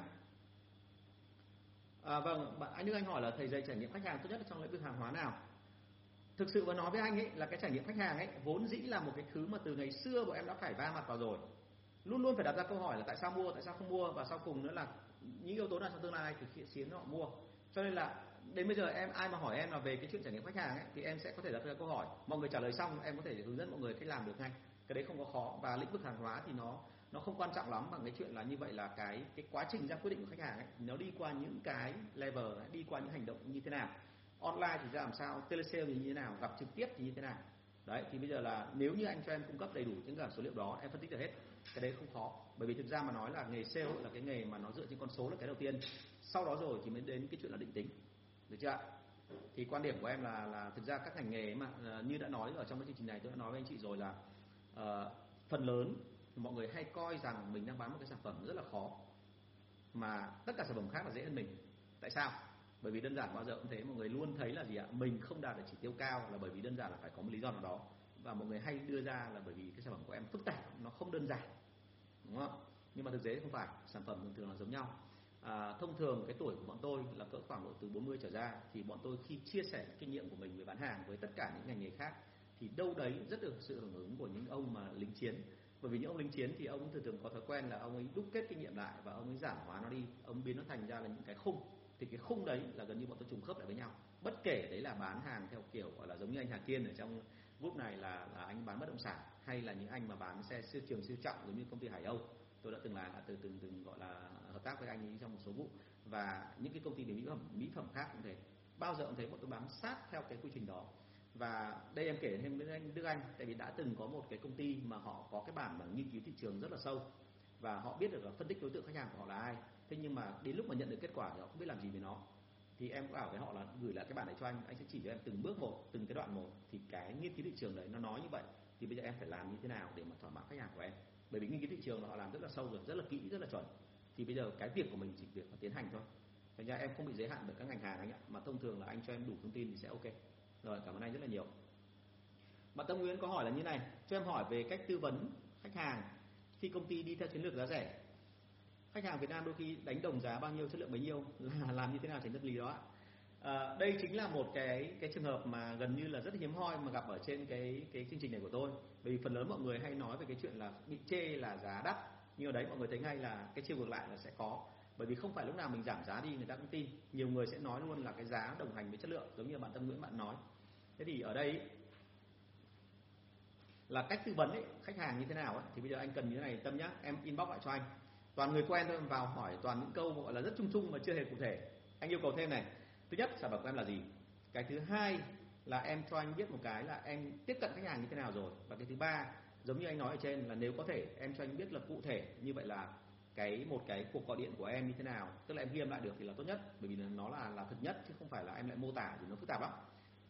À, vâng bạn anh đức anh hỏi là thầy dạy trải nghiệm khách hàng tốt nhất trong lĩnh vực hàng hóa nào? Thực sự mà nói với anh ấy là cái trải nghiệm khách hàng ấy vốn dĩ là một cái thứ mà từ ngày xưa bọn em đã phải va mặt vào rồi. Luôn luôn phải đặt ra câu hỏi là tại sao mua tại sao không mua và sau cùng nữa là những yếu tố nào trong tương lai thì khiến họ mua. Cho nên là đến bây giờ em ai mà hỏi em là về cái chuyện trải nghiệm khách hàng ấy thì em sẽ có thể đặt ra câu hỏi. Mọi người trả lời xong em có thể hướng dẫn mọi người cách làm được ngay. Cái đấy không có khó và lĩnh vực hàng hóa thì nó nó không quan trọng lắm bằng cái chuyện là như vậy là cái cái quá trình ra quyết định của khách hàng ấy nó đi qua những cái level đi qua những hành động như thế nào. Online thì ra làm sao telesale thì như thế nào gặp trực tiếp thì như thế nào. Đấy thì bây giờ là nếu như anh cho em cung cấp đầy đủ những cả số liệu đó em phân tích được hết cái đấy không khó. Bởi vì thực ra mà nói là nghề sale là cái nghề mà nó dựa trên con số là cái đầu tiên. Sau đó rồi thì mới đến cái chuyện là định tính. Được chưa ạ? Thì quan điểm của em là là thực ra các ngành nghề mà ờ, như đã nói ở trong cái chương trình này tôi đã nói với anh chị rồi là uh, phần lớn mọi người hay coi rằng mình đang bán một cái sản phẩm rất là khó. Mà tất cả sản phẩm khác là dễ hơn mình. Tại sao? Bởi vì đơn giản bao giờ cũng thế. Mọi người luôn thấy là gì ạ? Mình không đạt được chỉ tiêu cao là bởi vì đơn giản là phải có một lý do nào đó. Và mọi người hay đưa ra là bởi vì cái sản phẩm của em phức tạp nó không đơn giản. Đúng không? Nhưng mà thực tế không phải. Sản phẩm thường thường là giống nhau. À, thông thường cái tuổi của bọn tôi là cỡ khoảng độ từ 40 trở ra thì bọn tôi khi chia sẻ kinh nghiệm của mình về bán hàng với tất cả những ngành nghề khác thì đâu đấy rất được sự hưởng ứng của những ông mà lính chiến bởi vì những ông lính chiến thì ông thường thường có thói quen là ông ấy đúc kết kinh nghiệm lại và ông ấy giản hóa nó đi. Ông biến nó thành ra là những cái khung. Thì cái khung đấy là gần như bọn tôi trùng khớp lại với nhau. Bất kể đấy là bán hàng theo kiểu gọi là giống như anh Hà Kiên ở trong group này là là anh bán bất động sản, hay là những anh mà bán xe siêu trường, siêu trọng giống như công ty Hải Âu. Tôi đã từng là từ từng từng gọi là hợp tác với anh ấy trong một số vụ. Và những cái công ty về mỹ phẩm mỹ phẩm khác cũng thế. Bao giờ cũng thấy bọn tôi bám sát theo cái quy trình đó và đây em kể thêm với anh Đức Anh, tại vì đã từng có một cái công ty mà họ có cái bản mà nghiên cứu thị trường rất là sâu. Và họ biết được là phân tích đối tượng khách hàng của họ là ai. Thế nhưng mà đến lúc mà nhận được kết quả thì họ không biết làm gì với nó. Thì em bảo với họ là gửi lại cái bản này cho anh anh sẽ chỉ cho em từng bước một, từng cái đoạn một. Thì cái nghiên cứu thị trường đấy nó nói như vậy. Thì bây giờ em phải làm như thế nào để mà thỏa mãn khách hàng của em? Bởi vì nghiên cứu thị trường là họ làm rất là sâu rồi, rất là kỹ, rất là chuẩn. Thì bây giờ cái việc của mình chỉ việc là tiến hành thôi. Thành ra em không bị giới hạn bởi các ngành hàng anh ạ. Mà thông thường là anh cho em đủ thông tin thì sẽ ok rồi cảm ơn anh rất là nhiều. Bạn Tâm Nguyễn có hỏi là như này cho em hỏi về cách tư vấn khách hàng khi công ty đi theo chiến lược giá rẻ. Khách hàng Việt Nam đôi khi đánh đồng giá bao nhiêu chất lượng bấy nhiêu là làm như thế nào tránh tâm lý đó ạ? À, đây chính là một cái cái trường hợp mà gần như là rất hiếm hoi mà gặp ở trên cái cái chương trình này của tôi. Bởi vì phần lớn mọi người hay nói về cái chuyện là bị chê là giá đắt nhưng ở đấy mọi người thấy ngay là cái chiều ngược lại là sẽ có. Bởi vì không phải lúc nào mình giảm giá đi người ta cũng tin. Nhiều người sẽ nói luôn là cái giá đồng hành với chất lượng giống như bạn Tâm Nguyễn bạn nói thế thì ở đây là cách tư vấn ấy, khách hàng như thế nào ấy, thì bây giờ anh cần như thế này tâm nhá em inbox lại cho anh. Toàn người quen thôi vào hỏi toàn những câu gọi là rất chung chung mà chưa hề cụ thể. Anh yêu cầu thêm này thứ nhất sản phẩm của em là gì? Cái thứ hai là em cho anh biết một cái là em tiếp cận khách hàng như thế nào rồi. Và cái thứ ba giống như anh nói ở trên là nếu có thể em cho anh biết là cụ thể như vậy là cái một cái cuộc gọi điện của em như thế nào tức là em ghi âm lại được thì là tốt nhất. Bởi vì nó là là thực nhất chứ không phải là em lại mô tả thì nó phức tạp lắm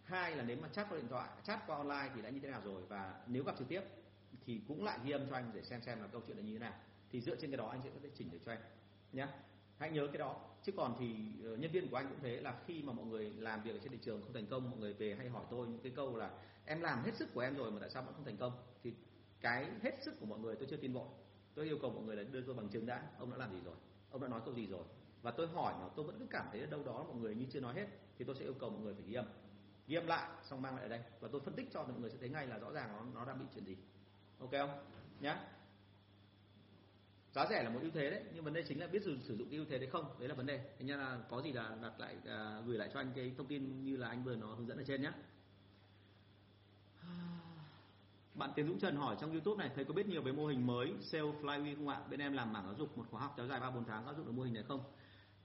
hai là nếu mà chat qua điện thoại, chat qua online thì đã như thế nào rồi? Và nếu gặp trực tiếp thì cũng lại ghi âm cho anh để xem xem là câu chuyện là như thế nào. Thì dựa trên cái đó anh sẽ có thể chỉnh được cho em nhé hãy nhớ cái đó. Chứ còn thì ờ, nhân viên của anh cũng thế, là khi mà mọi người làm việc ở trên thị trường không thành công, mọi người về hay hỏi tôi những cái câu là em làm hết sức của em rồi mà tại sao vẫn không thành công? Thì cái hết sức của mọi người tôi chưa tin vội tôi yêu cầu mọi người là đưa tôi bằng chứng đã, ông đã làm gì rồi? Ông đã nói câu gì rồi? Và tôi hỏi mà tôi vẫn cứ cảm thấy ở đâu đó mọi người như chưa nói hết, thì tôi sẽ yêu cầu mọi người phải ghi âm ghi âm lại xong mang lại ở đây. Và tôi phân tích cho mọi người sẽ thấy ngay là rõ ràng nó nó đang bị chuyện gì. Ok không? Nhá. Giá rẻ là một ưu thế đấy nhưng vấn đề chính là biết sử, sử dụng cái ưu thế đấy không? Đấy là vấn đề. Thế nên là có gì là đặt lại à, gửi lại cho anh cái thông tin như là anh vừa nó hướng dẫn ở trên nhé bạn Tiến Dũng Trần hỏi trong YouTube này thầy có biết nhiều về mô hình mới sale flywheel không ạ? Bên em làm mảng giáo dục một khóa học kéo dài ba bốn tháng áp dụng được mô hình này không?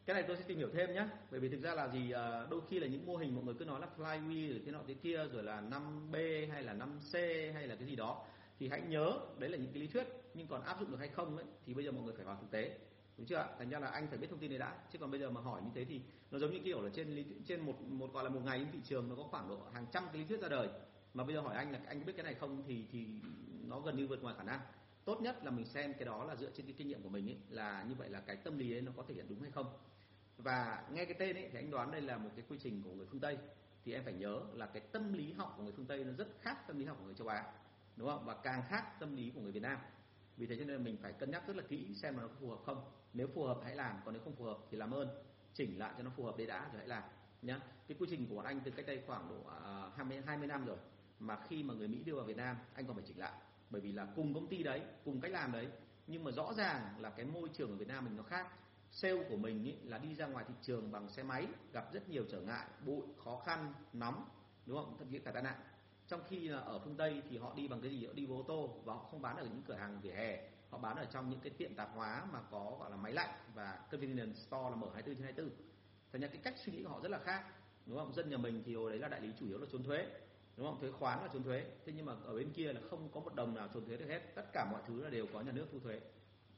Cái này tôi sẽ tìm hiểu thêm nhé bởi vì thực ra là gì à, đôi khi là những mô hình mọi người cứ nói là flywheel rồi thế nọ thế kia rồi là 5B hay là 5C hay là cái gì đó thì hãy nhớ đấy là những cái lý thuyết nhưng còn áp dụng được hay không ấy thì bây giờ mọi người phải vào thực tế. Đúng chưa thành ra là anh phải biết thông tin này đã. Chứ còn bây giờ mà hỏi như thế thì nó giống như kiểu là trên lý trên một một gọi là một ngày thị trường nó có khoảng độ hàng trăm cái lý thuyết ra đời. Mà bây giờ hỏi anh là anh biết cái này không thì thì nó gần như vượt ngoài khả năng. Tốt nhất là mình xem cái đó là dựa trên cái kinh nghiệm của mình ấy, là như vậy là cái tâm lý ấy nó có thể hiện đúng hay không và nghe cái tên ấy thì anh đoán đây là một cái quy trình của người phương tây. Thì em phải nhớ là cái tâm lý học của người phương tây nó rất khác tâm lý học của người châu á đúng không? Và càng khác tâm lý của người việt nam. Vì thế cho nên mình phải cân nhắc rất là kỹ xem là nó phù hợp không. Nếu phù hợp hãy làm còn nếu không phù hợp thì làm ơn. Chỉnh lại cho nó phù hợp đấy đã rồi hãy làm nhá. Cái quy trình của anh từ cách đây khoảng độ uh, 20 20 năm rồi mà khi mà người Mỹ đưa vào Việt Nam anh còn phải chỉnh lại. Bởi vì là cùng công ty đấy cùng cách làm đấy nhưng mà rõ ràng là cái môi trường ở Việt Nam mình nó khác sale của mình ý, là đi ra ngoài thị trường bằng xe máy gặp rất nhiều trở ngại bụi khó khăn nóng đúng không? Thậm chí cả tai nạn. Trong khi là ở phương tây thì họ đi bằng cái gì? Họ đi với ô tô và họ không bán ở những cửa hàng vỉa hè. Họ bán ở trong những cái tiệm tạp hóa mà có gọi là máy lạnh và convenience store là mở 24 trên 24 thành ra cái cách suy nghĩ của họ rất là khác đúng không? Dân nhà mình thì hồi đấy là đại lý chủ yếu là trốn thuế đúng không? Thuế khoán là trốn thuế. Thế nhưng mà ở bên kia là không có một đồng nào trốn thuế được hết. Tất cả mọi thứ là đều có nhà nước thu thuế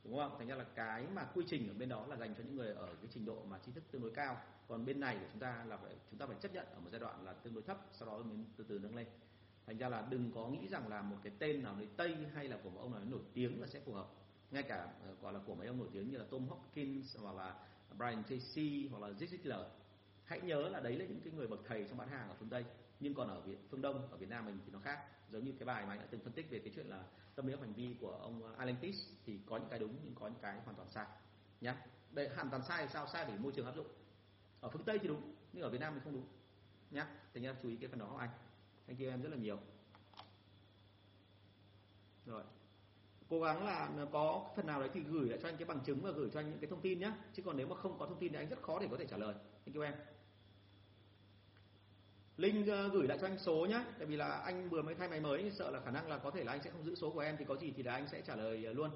đúng không? Thành ra là cái mà quy trình ở bên đó là dành cho những người ở cái trình độ mà trí thức tương đối cao. Còn bên này của chúng ta là phải, chúng ta phải chấp nhận ở một giai đoạn là tương đối thấp, sau đó mới từ từ nâng lên. Thành ra là đừng có nghĩ rằng là một cái tên nào đấy tây hay là của một ông nào nổi tiếng là sẽ phù hợp. Ngay cả ờ, gọi là của mấy ông nổi tiếng như là Tom Hopkins hoặc là Brian Tracy hoặc là Zig Ziglar hãy nhớ là đấy là những cái người bậc thầy trong bán hàng ở phương Tây nhưng còn ở Việt, phương Đông, ở Việt Nam mình thì nó khác. Giống như cái bài mà anh đã từng phân tích về cái chuyện là tâm lý hành vi của ông ờ, Alentis thì có những cái đúng, nhưng có những cái hoàn toàn sai, nhá. Đây, hoàn toàn sai sao? Sai vì môi trường áp dụng. Ở phương Tây thì đúng, nhưng ở Việt Nam thì không đúng, nhá. Thành ra chú ý cái phần đó anh. Anh kia em rất là nhiều. Rồi. Cố gắng là có phần nào đấy thì gửi lại cho anh cái bằng chứng và gửi cho anh những cái thông tin nhé chứ còn nếu mà không có thông tin thì anh rất khó để có thể trả lời. Anh kêu em. Linh ờ, gửi lại cho anh số nhé tại vì là anh vừa mới thay máy mới sợ là khả năng là có thể là anh sẽ không giữ số của em thì có gì thì là anh sẽ trả lời ờ, luôn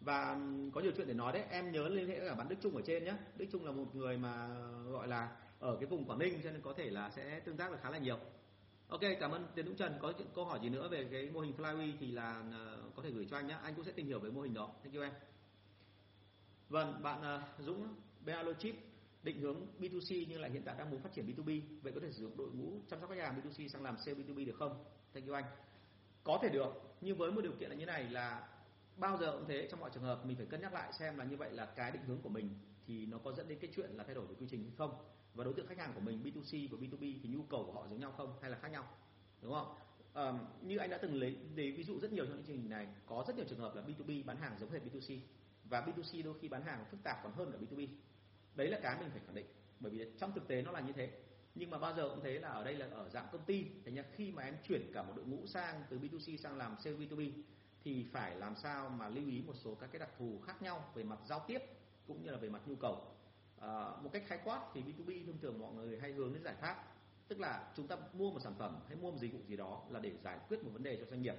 và có nhiều chuyện để nói đấy em nhớ liên hệ với cả bạn Đức Trung ở trên nhé Đức Trung là một người mà ờ, gọi là ở cái vùng Quảng Ninh cho nên có thể là sẽ tương tác được khá là nhiều Ok, cảm ơn Tiến Dũng Trần. Có câu hỏi gì nữa về cái mô hình Flyway thì là có thể gửi cho anh nhé. Anh cũng sẽ tìm hiểu về mô hình đó. Thank you em. Vâng, bạn Dũng Bealochip định hướng B2C nhưng lại hiện tại đang muốn phát triển B2B. Vậy có thể sử dụng đội ngũ chăm sóc khách hàng B2C sang làm sale B2B được không? Thank you anh. Có thể được, nhưng với một điều kiện là như này là bao giờ cũng thế trong mọi trường hợp mình phải cân nhắc lại xem là như vậy là cái định hướng của mình thì nó có dẫn đến cái chuyện là thay đổi về quy trình hay không và đối tượng khách hàng của mình B2C và B2B thì nhu cầu của họ giống nhau không hay là khác nhau đúng không à, như anh đã từng lấy lấy ví dụ rất nhiều trong chương trình này có rất nhiều trường hợp là B2B bán hàng giống hệt B2C và B2C đôi khi bán hàng phức tạp còn hơn cả B2B đấy là cái mình phải khẳng định. Bởi vì trong thực tế nó là như thế. Nhưng mà bao giờ cũng thế là ở đây là ở dạng công ty. Thế nhá khi mà em chuyển cả một đội ngũ sang từ B2C sang làm sale B2B thì phải làm sao mà lưu ý một số các cái đặc thù khác nhau về mặt giao tiếp cũng như là về mặt nhu cầu. À, một cách khái quát thì B2B thông thường mọi người hay hướng đến giải pháp tức là chúng ta mua một sản phẩm hay mua một dịch vụ gì đó là để giải quyết một vấn đề cho doanh nghiệp.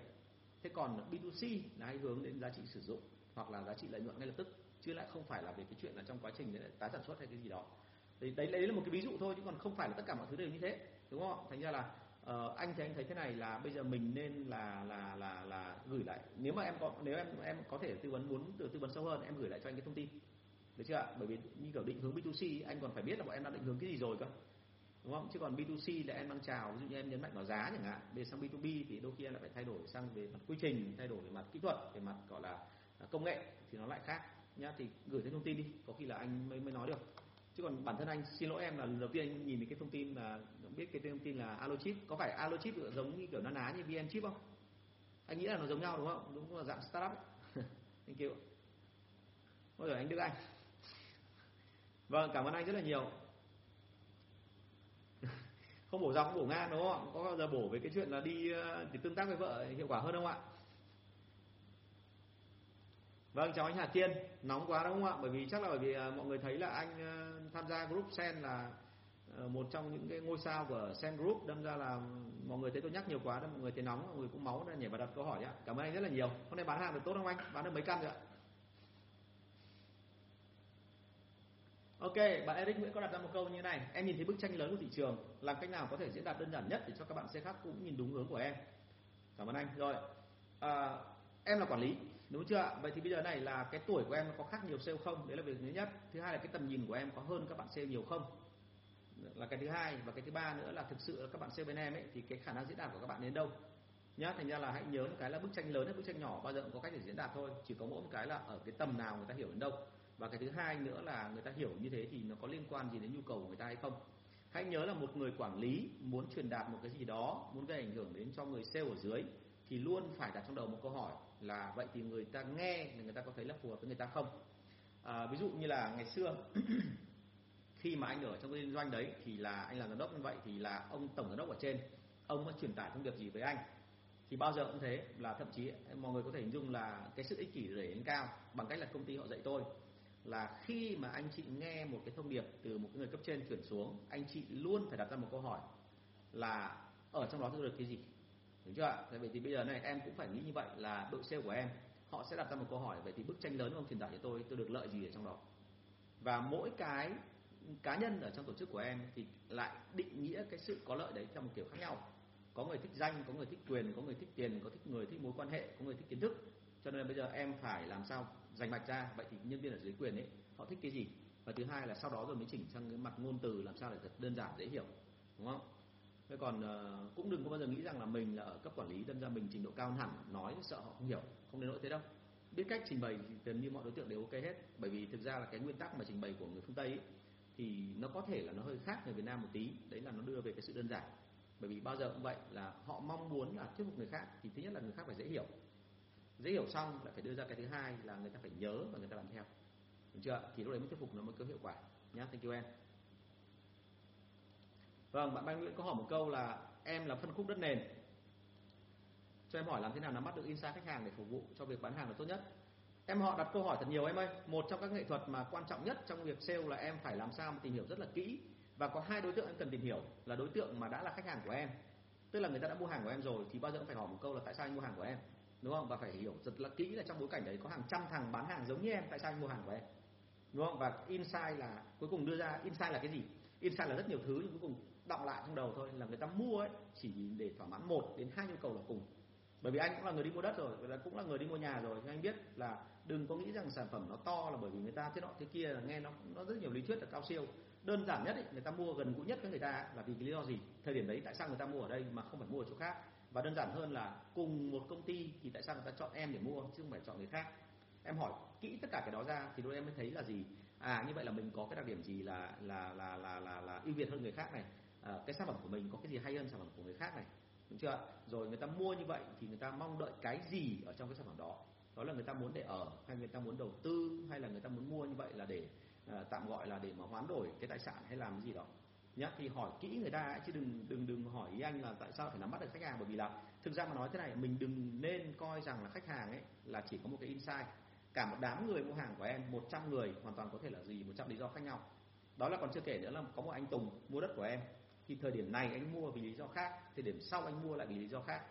Thế còn B2C là hay hướng đến giá trị sử dụng hoặc là giá trị lợi nhuận ngay lập tức chứ lại không phải là về cái chuyện là trong quá trình tái sản xuất hay cái gì đó. Đấy, đấy đấy là một cái ví dụ thôi chứ còn không phải là tất cả mọi thứ đều như thế đúng không thành ra là uh, anh thì anh thấy thế này là bây giờ mình nên là là là là gửi lại. Nếu mà em có nếu em em có thể tư vấn muốn từ tư vấn sâu hơn em gửi lại cho anh cái thông tin. Được chưa ạ? Bởi vì như kiểu định hướng B2C anh còn phải biết là bọn em đang định hướng cái gì rồi cơ đúng không? Chứ còn B2C là em đang chào ví dụ như em nhấn mạnh vào giá chẳng hạn về sang B2B thì đôi khi em lại phải thay đổi sang về mặt quy trình thay đổi về mặt kỹ thuật về mặt gọi là à, công nghệ thì nó lại khác nhá, thì gửi thêm thông tin đi, có khi là anh mới mới nói được. Chứ còn bản thân anh, xin lỗi em là lần đầu tiên anh nhìn thấy cái thông tin là biết cái thông tin là alochip có phải alochip giống như kiểu na ná như vn chip không? Anh nghĩ là nó giống nhau, đúng không? Đúng là dạng startup anh kêu ôi rồi anh đức anh. Vâng cảm ơn anh rất là nhiều. Không bổ dọc, không bổ ngang, đúng không có bao giờ bổ về cái chuyện là đi ờ, để tương tác với vợ hiệu quả hơn không ạ? Vâng chào anh Hà Tiên Nóng quá đúng không ạ? Bởi vì chắc là bởi vì à, mọi người thấy là anh à, tham gia group Sen là à, một trong những cái ngôi sao của Sen Group. Đâm ra là mọi người thấy tôi nhắc nhiều quá nên mọi người thấy nóng mọi người cũng máu nên nhảy vào đặt câu hỏi ạ. Cảm ơn anh rất là nhiều. Hôm nay bán hàng được tốt không anh? Bán được mấy căn rồi ạ? Ok, bạn Eric Nguyễn có đặt ra một câu như này. Em nhìn thấy bức tranh lớn của thị trường Làm cách nào có thể diễn đạt đơn giản nhất Để cho các bạn xe khác cũng nhìn đúng hướng của em? Cảm ơn anh. Rồi, à, em là quản lý. Đúng chưa ạ? Vậy thì bây giờ này là cái tuổi của em có khác nhiều sale không? Đấy là việc thứ nhất. Thứ hai là cái tầm nhìn của em có hơn các bạn sale nhiều không? Là cái thứ hai. Và cái thứ ba nữa là thực sự là các bạn sale bên em ấy, Thì cái khả năng diễn đạt của các bạn đến đâu? Nhá, thành ra là hãy nhớ một cái là bức tranh lớn hay bức tranh nhỏ bao giờ cũng có cách để diễn đạt thôi. Chỉ có mỗi một cái là ở cái tầm nào người ta hiểu đến đâu. Và cái thứ hai nữa là người ta hiểu như thế thì nó có liên quan gì đến nhu cầu của người ta hay không? Hãy nhớ là một người quản lý muốn truyền đạt một cái gì đó, muốn gây ảnh hưởng đến cho người sale ở dưới, thì luôn phải đặt trong đầu một câu hỏi là vậy thì người ta nghe thì người ta có thấy là phù hợp với người ta không? À, ví dụ như là ngày xưa khi mà anh ở trong kinh doanh đấy thì là anh là giám đốc như vậy thì là ông tổng giám đốc ở trên ông có truyền tải thông điệp gì với anh? Thì bao giờ cũng thế là thậm chí mọi người có thể hình dung là cái sự ích kỷ để lên cao bằng cách là công ty họ dạy tôi. Là khi mà anh chị nghe một cái thông điệp từ một người cấp trên chuyển xuống anh chị luôn phải đặt ra một câu hỏi là ở trong đó tôi được cái gì? Đúng chưa ạ? Vậy thì bây giờ này, em cũng phải nghĩ như vậy là đội sale của em, họ sẽ đặt ra một câu hỏi, vậy thì bức tranh lớn ông truyền tải cho tôi tôi được lợi gì ở trong đó? Và mỗi cái cá nhân ở trong tổ chức của em thì lại định nghĩa cái sự có lợi đấy theo một kiểu khác nhau. Có người thích danh, có người thích quyền, có người thích tiền, có thích người, thích mối quan hệ, có người thích kiến thức. Cho nên bây giờ em phải làm sao dành mạch ra? Vậy thì nhân viên ở dưới quyền ấy, họ thích cái gì? Và thứ hai là sau đó rồi mới chỉnh sang cái mặt ngôn từ làm sao để thật đơn giản, dễ hiểu. Đúng không? Thế còn uh, cũng đừng có bao giờ nghĩ rằng là mình là ở cấp quản lý đâm ra mình trình độ cao hẳn nói sợ họ không hiểu không đến nỗi thế đâu. Biết cách trình bày thì gần như mọi đối tượng đều ok hết bởi vì thực ra là cái nguyên tắc mà trình bày của người phương tây ấy, thì nó có thể là nó hơi khác người việt nam một tí đấy là nó đưa về cái sự đơn giản. Bởi vì bao giờ cũng vậy là họ mong muốn là thuyết phục người khác thì thứ nhất là người khác phải dễ hiểu. Dễ hiểu xong lại phải đưa ra cái thứ hai là người ta phải nhớ và người ta làm theo. Đúng chưa thì lúc đấy mới thuyết phục nó mới có hiệu quả. Nhá thank you em vâng bạn Ban Nguyễn có hỏi một câu là em là phân khúc đất nền. Cho em hỏi làm thế nào nắm bắt được insight khách hàng để phục vụ cho việc bán hàng là tốt nhất? Em họ đặt câu hỏi thật nhiều em ơi. Một trong các nghệ thuật mà quan trọng nhất trong việc sale là em phải làm sao mà tìm hiểu rất là kỹ và có hai đối tượng em cần tìm hiểu, là đối tượng mà đã là khách hàng của em. Tức là người ta đã mua hàng của em rồi thì bao giờ cũng phải hỏi một câu là tại sao anh mua hàng của em, đúng không? Và phải hiểu rất là kỹ là trong bối cảnh đấy có hàng trăm thằng bán hàng giống như em, tại sao anh mua hàng của em, đúng không? Và insight là, cuối cùng đưa ra insight là cái gì? Insight là rất nhiều thứ nhưng cuối cùng đọng lại trong đầu thôi là người ta mua ấy chỉ để thỏa mãn một đến hai nhu cầu là cùng. Bởi vì anh cũng là người đi mua đất rồi và cũng là người đi mua nhà rồi nhưng anh biết là đừng có nghĩ rằng sản phẩm nó to là bởi vì người ta thế nọ thế kia là nghe nó nó rất nhiều lý thuyết là cao siêu. Đơn giản nhất ấy, người ta mua gần gũi nhất với người ta là vì cái lý do gì? Thời điểm đấy tại sao người ta mua ở đây mà không phải mua ở chỗ khác? Và đơn giản hơn là cùng một công ty thì tại sao người ta chọn em để mua chứ không phải chọn người khác? Em hỏi kỹ tất cả cái đó ra thì đôi em mới thấy là gì? À như vậy là mình có cái đặc điểm gì là là là là là, là ưu việt hơn người khác này? À, cái sản phẩm của mình có cái gì hay hơn sản phẩm của người khác này. Đúng chưa rồi người ta mua như vậy thì người ta mong đợi cái gì ở trong cái sản phẩm đó? Đó là người ta muốn để ở hay người ta muốn đầu tư hay là người ta muốn mua như vậy là để à, tạm gọi là để mà hoán đổi cái tài sản hay làm cái gì đó? Nhá thì hỏi kỹ người ta ấy, chứ đừng đừng đừng hỏi ý anh là tại sao phải nắm bắt được khách hàng? Bởi vì là thực ra mà nói thế này mình đừng nên coi rằng là khách hàng ấy là chỉ có một cái insight. Cả một đám người mua hàng của em 100 người hoàn toàn có thể là gì? 100 lý do khác nhau. Đó là còn chưa kể nữa là có một anh Tùng mua đất của em thì thời điểm này anh mua vì lý do khác thời điểm sau anh mua lại vì lý do khác.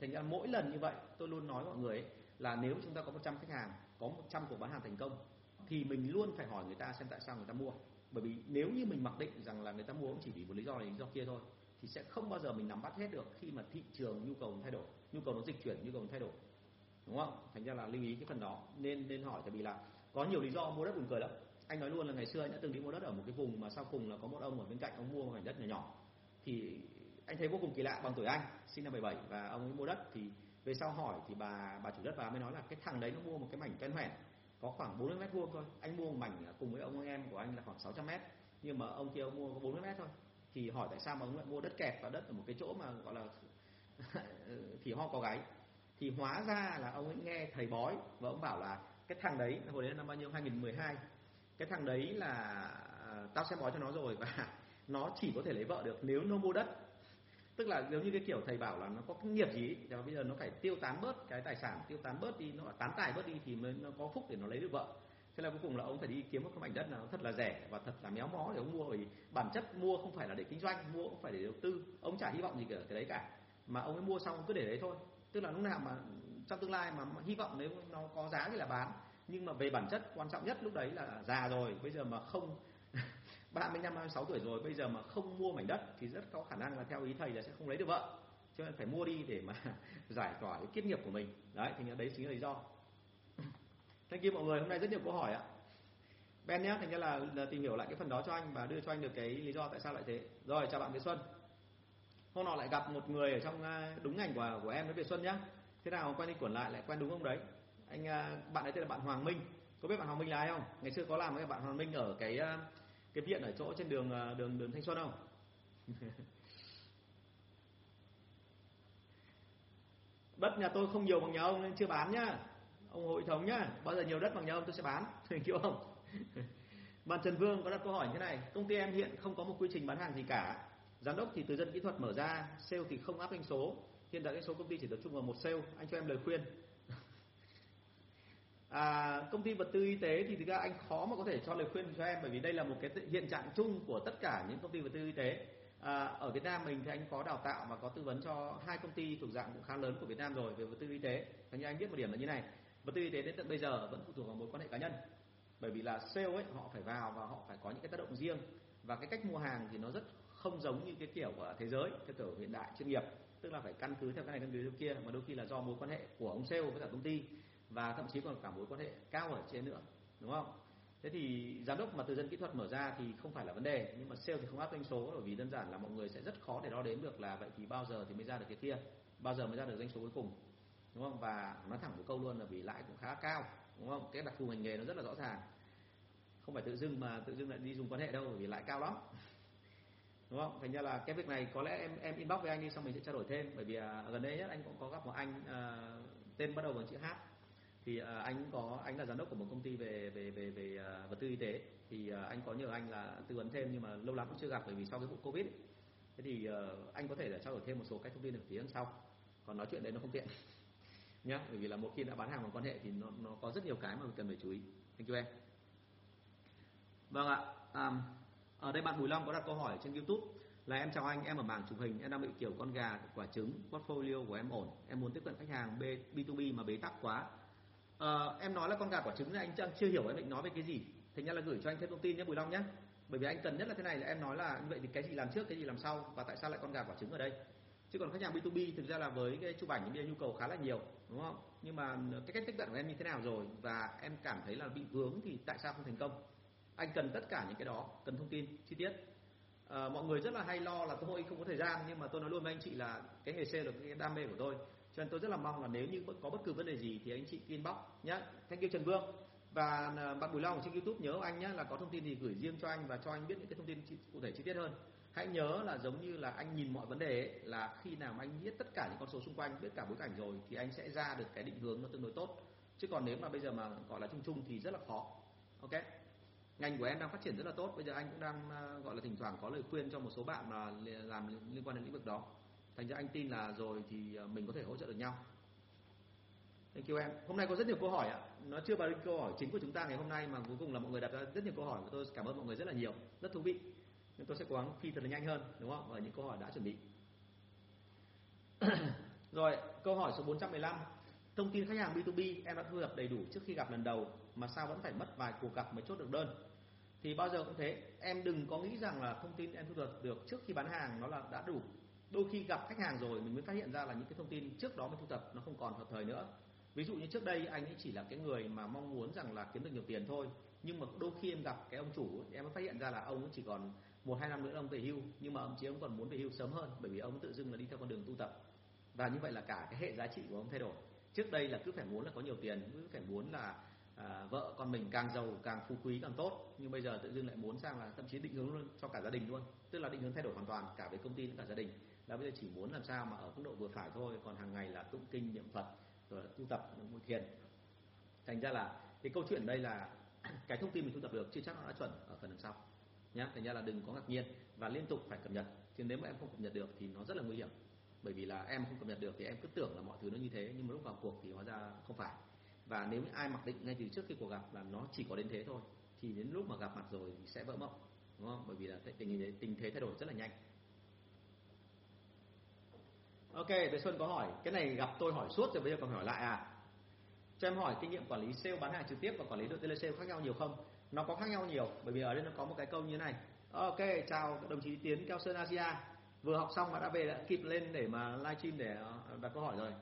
Thành ra mỗi lần như vậy tôi luôn nói mọi người ấy, là nếu chúng ta có 100 khách hàng có 100 cuộc bán hàng thành công thì mình luôn phải hỏi người ta xem tại sao người ta mua. Bởi vì nếu như mình mặc định rằng là người ta mua cũng chỉ vì một lý do này lý do kia thôi thì sẽ không bao giờ mình nắm bắt hết được khi mà thị trường nhu cầu thay đổi nhu cầu nó dịch chuyển nhu cầu nó thay đổi. Đúng không? Thành ra là lưu ý cái phần đó. Nên nên hỏi tại vì là có nhiều lý do mua đất buồn cười lắm anh nói luôn là ngày xưa anh đã từng đi mua đất ở một cái vùng mà sau cùng là có một ông ở bên cạnh ông mua một mảnh đất nhỏ nhỏ. Thì anh thấy vô cùng kỳ lạ bằng tuổi anh, sinh năm 77 và ông ấy mua đất. Thì về sau hỏi thì bà bà chủ đất bà mới nói là cái thằng đấy nó mua một cái mảnh căn hoẻn có khoảng 40 mét vuông thôi. Anh mua một mảnh cùng với ông em của anh là khoảng 600 mét, nhưng mà ông kia ông mua có 40 mét thôi. Thì hỏi tại sao mà ông lại mua đất kẹt và đất ở một cái chỗ mà gọi là thì ho có gáy. Thì hóa ra là ông ấy nghe thầy bói và ông bảo là cái thằng đấy hồi đấy là năm bao nhiêu? 2012 cái thằng đấy là à, tao xem bói cho nó rồi và nó chỉ có thể lấy vợ được nếu nó mua đất. Tức là giống như cái kiểu thầy bảo là nó có cái nghiệp gì và bây giờ nó phải tiêu tán bớt cái tài sản tiêu tán bớt đi nó tán tài bớt đi thì mới nó có phúc để nó lấy được vợ. Thế là cuối cùng là ông phải đi kiếm một cái mảnh đất nào thật là rẻ và thật là méo mó để ông mua vì bản chất mua không phải là để kinh doanh mua cũng phải để đầu tư. Ông chả hy vọng gì cả cái đấy cả. Mà ông ấy mua xong cứ để đấy thôi. Tức là lúc nào mà trong tương lai mà, mà hy vọng nếu nó có giá thì là bán nhưng mà về bản chất quan trọng nhất lúc đấy là già rồi bây giờ mà không 35 26 tuổi rồi bây giờ mà không mua mảnh đất thì rất có khả năng là theo ý thầy là sẽ không lấy được vợ. Cho nên phải mua đi để mà giải tỏa cái kiết nghiệp của mình. Đấy thì đấy chính là lý do. Thank you mọi người hôm nay rất nhiều câu hỏi ạ. Ben nhé thành ra là, là tìm hiểu lại cái phần đó cho anh và đưa cho anh được cái lý do tại sao lại thế. Rồi chào bạn Việt Xuân. Hôm nọ lại gặp một người ở trong à, đúng ngành của của em với Việt Xuân nhá thế nào quay đi quẩn lại lại quen đúng ông đấy? Anh à, bạn ấy tên là bạn Hoàng Minh. Có biết bạn Hoàng Minh là ai không? Ngày xưa có làm với bạn Hoàng Minh ở cái à, cái viện ở chỗ trên đường à, đường đường Thanh Xuân không? Đất nhà tôi không nhiều bằng nhà ông nên chưa bán nhá. Ông hội thống nhá. Bao giờ nhiều đất bằng nhà ông tôi sẽ bán. Hiểu không? Bạn Trần Vương có đặt câu hỏi như thế này. Công ty em hiện không có một quy trình bán hàng gì cả. Giám đốc thì từ dân kỹ thuật mở ra, sale thì không áp doanh số. Hiện tại doanh số công ty chỉ tập trung vào một sale. Anh cho em lời khuyên à, công ty vật tư y tế thì thực ra anh khó mà có thể cho lời khuyên cho em bởi vì đây là một cái hiện trạng chung của tất cả những công ty vật tư y tế. À, ở Việt Nam mình thì anh có đào tạo và có tư vấn cho hai công ty thuộc dạng cũng khá lớn của Việt Nam rồi về vật tư y tế. Thế nhưng anh biết một điểm là như này vật tư y tế đến tận bây giờ vẫn phụ thuộc vào mối quan hệ cá nhân. Bởi vì là sale ấy họ phải vào và họ phải có những cái tác động riêng. Và cái cách mua hàng thì nó rất không giống như cái kiểu của thế giới theo kiểu hiện đại chuyên nghiệp. Tức là phải căn cứ theo cái này căn cứ theo kia. Mà đôi khi là do mối quan hệ của ông sale với cả công ty và thậm chí còn cả mối quan hệ cao ở trên nữa đúng không? Thế thì giám đốc mà từ dân kỹ thuật mở ra thì không phải là vấn đề nhưng mà sale thì không áp doanh số bởi vì đơn giản là mọi người sẽ rất khó để đo đếm được là vậy thì bao giờ thì mới ra được cái kia bao giờ mới ra được doanh số cuối cùng đúng không? Và nói thẳng một câu luôn là vì lãi cũng khá cao đúng không? Cái đặc thù ngành nghề nó rất là rõ ràng. Không phải tự dưng mà tự dưng lại đi dùng quan hệ đâu bởi vì lãi cao lắm đúng không? Thành ra là cái việc này có lẽ em em inbox với anh đi xong mình sẽ trao đổi thêm bởi vì à, gần đây nhất anh cũng có gặp một anh à, tên bắt đầu bằng chữ H thì à, anh có anh là giám đốc của một công ty về về về về à, vật tư y tế. Thì à, anh có nhờ anh là tư vấn thêm nhưng mà lâu lắm cũng chưa gặp bởi vì sau cái vụ covid. Ấy, thế thì ờ, anh có thể là trao đổi thêm một số cái thông tin được phía sau. Còn nói chuyện đấy nó không tiện nhá bởi vì là một khi đã bán hàng bằng quan hệ thì nó nó có rất nhiều cái mà cần phải chú ý. Thank you em. Vâng ạ à, ở đây bạn Bùi Long có đặt câu hỏi trên YouTube là em chào anh em ở mảng chụp hình em đang bị kiểu con gà quả trứng portfolio của em ổn. Em muốn tiếp cận khách hàng B, B2B mà bế tắc quá à, em nói là con gà quả trứng này anh chẳng chưa hiểu em định nói về cái gì. Thế nhá là gửi cho anh thêm thông tin nhé Bùi Long nhé. Bởi vì anh cần nhất là thế này là em nói là như vậy thì cái gì làm trước cái gì làm sau và tại sao lại con gà quả trứng ở đây? Chứ còn khách hàng B2B thực ra là với cái chụp ảnh thì bây giờ nhu cầu khá là nhiều đúng không? Nhưng mà cái cách tiếp cận của em như thế nào rồi? Và em cảm thấy là bị vướng thì tại sao không thành công? Anh cần tất cả những cái đó cần thông tin chi tiết. À, mọi người rất là hay lo là tôi không có thời gian nhưng mà tôi nói luôn với anh chị là cái nghề sale là cái đam mê của tôi cho nên tôi rất là mong là nếu như có bất cứ vấn đề gì thì anh chị inbox nhé thank you Trần Vương. Và à, bạn Bùi Long trên YouTube nhớ anh nhé là có thông tin thì gửi riêng cho anh và cho anh biết những cái thông tin cụ thể chi tiết hơn. Hãy nhớ là giống như là anh nhìn mọi vấn đề ấy, là khi nào mà anh biết tất cả những con số xung quanh biết cả bối cảnh rồi thì anh sẽ ra được cái định hướng nó tương đối tốt. Chứ còn nếu mà bây giờ mà gọi là chung chung thì rất là khó. Ok? Ngành của em đang phát triển rất là tốt. Bây giờ anh cũng đang à, gọi là thỉnh thoảng có lời khuyên cho một số bạn mà làm liên quan đến lĩnh vực đó thành ra anh tin là rồi thì ờ, mình có thể hỗ trợ được nhau Thank you em. Hôm nay có rất nhiều câu hỏi ạ. Nó chưa vào câu hỏi chính của chúng ta ngày hôm nay mà cuối cùng là mọi người đặt ra rất nhiều câu hỏi và tôi cảm ơn mọi người rất là nhiều, rất thú vị. Nhưng tôi sẽ cố gắng phi thật là nhanh hơn, đúng không? Ở những câu hỏi đã chuẩn bị. Rồi, câu hỏi số 415. Thông tin khách hàng B2B em đã thu thập đầy đủ trước khi gặp lần đầu mà sao vẫn phải mất vài cuộc gặp mới chốt được đơn. Thì bao giờ cũng thế, em đừng có nghĩ rằng là thông tin em thu thập được trước khi bán hàng nó là đã đủ. Đôi khi gặp khách hàng rồi mình mới phát hiện ra là những cái thông tin trước đó mình thu thập nó không còn hợp thời nữa. Ví dụ như trước đây anh ấy chỉ là cái người mà mong muốn rằng là kiếm được nhiều tiền thôi, nhưng mà đôi khi em gặp cái ông chủ em mới phát hiện ra là ông ấy chỉ còn một hai năm nữa ông về hưu, nhưng mà ông chí ông còn muốn về hưu sớm hơn bởi vì ông tự dưng là đi theo con đường tu tập. Và như vậy là cả cái hệ giá trị của ông thay đổi trước đây là cứ phải muốn là có nhiều tiền cứ phải muốn là à, vợ con mình càng giàu càng phú quý càng tốt nhưng bây giờ tự dưng lại muốn sang là thậm chí định hướng luôn cho cả gia đình luôn tức là định hướng thay đổi hoàn toàn cả về công ty cả gia đình là bây giờ chỉ muốn làm sao mà ở mức độ vừa phải thôi, còn hàng ngày là tụng kinh, niệm phật, rồi là tu tập ngồi thiền. Thành ra là cái câu chuyện đây là cái thông tin mình thu thập được chưa chắc nó đã chuẩn ở phần đằng sau, nhá. Thành ra là đừng có ngạc nhiên và liên tục phải cập nhật, chứ nếu mà em không cập nhật được thì nó rất là nguy hiểm. Bởi vì là em không cập nhật được thì em cứ tưởng là mọi thứ nó như thế, nhưng mà lúc vào cuộc thì hóa ra không phải. Và nếu ai mặc định ngay từ trước khi cuộc gặp là nó chỉ có đến thế thôi, thì đến lúc mà gặp mặt rồi thì sẽ vỡ mộng, đúng không? Bởi vì là tình hình tình thế thay đổi rất là nhanh ok Thế Xuân có hỏi cái này gặp tôi hỏi suốt rồi bây giờ còn hỏi lại à? Cho em hỏi kinh nghiệm quản lý sale bán hàng trực tiếp và quản lý đội telesale khác nhau nhiều không? Nó có khác nhau nhiều bởi vì ở đây nó có một cái câu như thế này. Ok chào đồng chí tiến cao sơn asia. Vừa học xong mà đã về đã kịp lên để mà livestream để ờ, đặt câu hỏi rồi.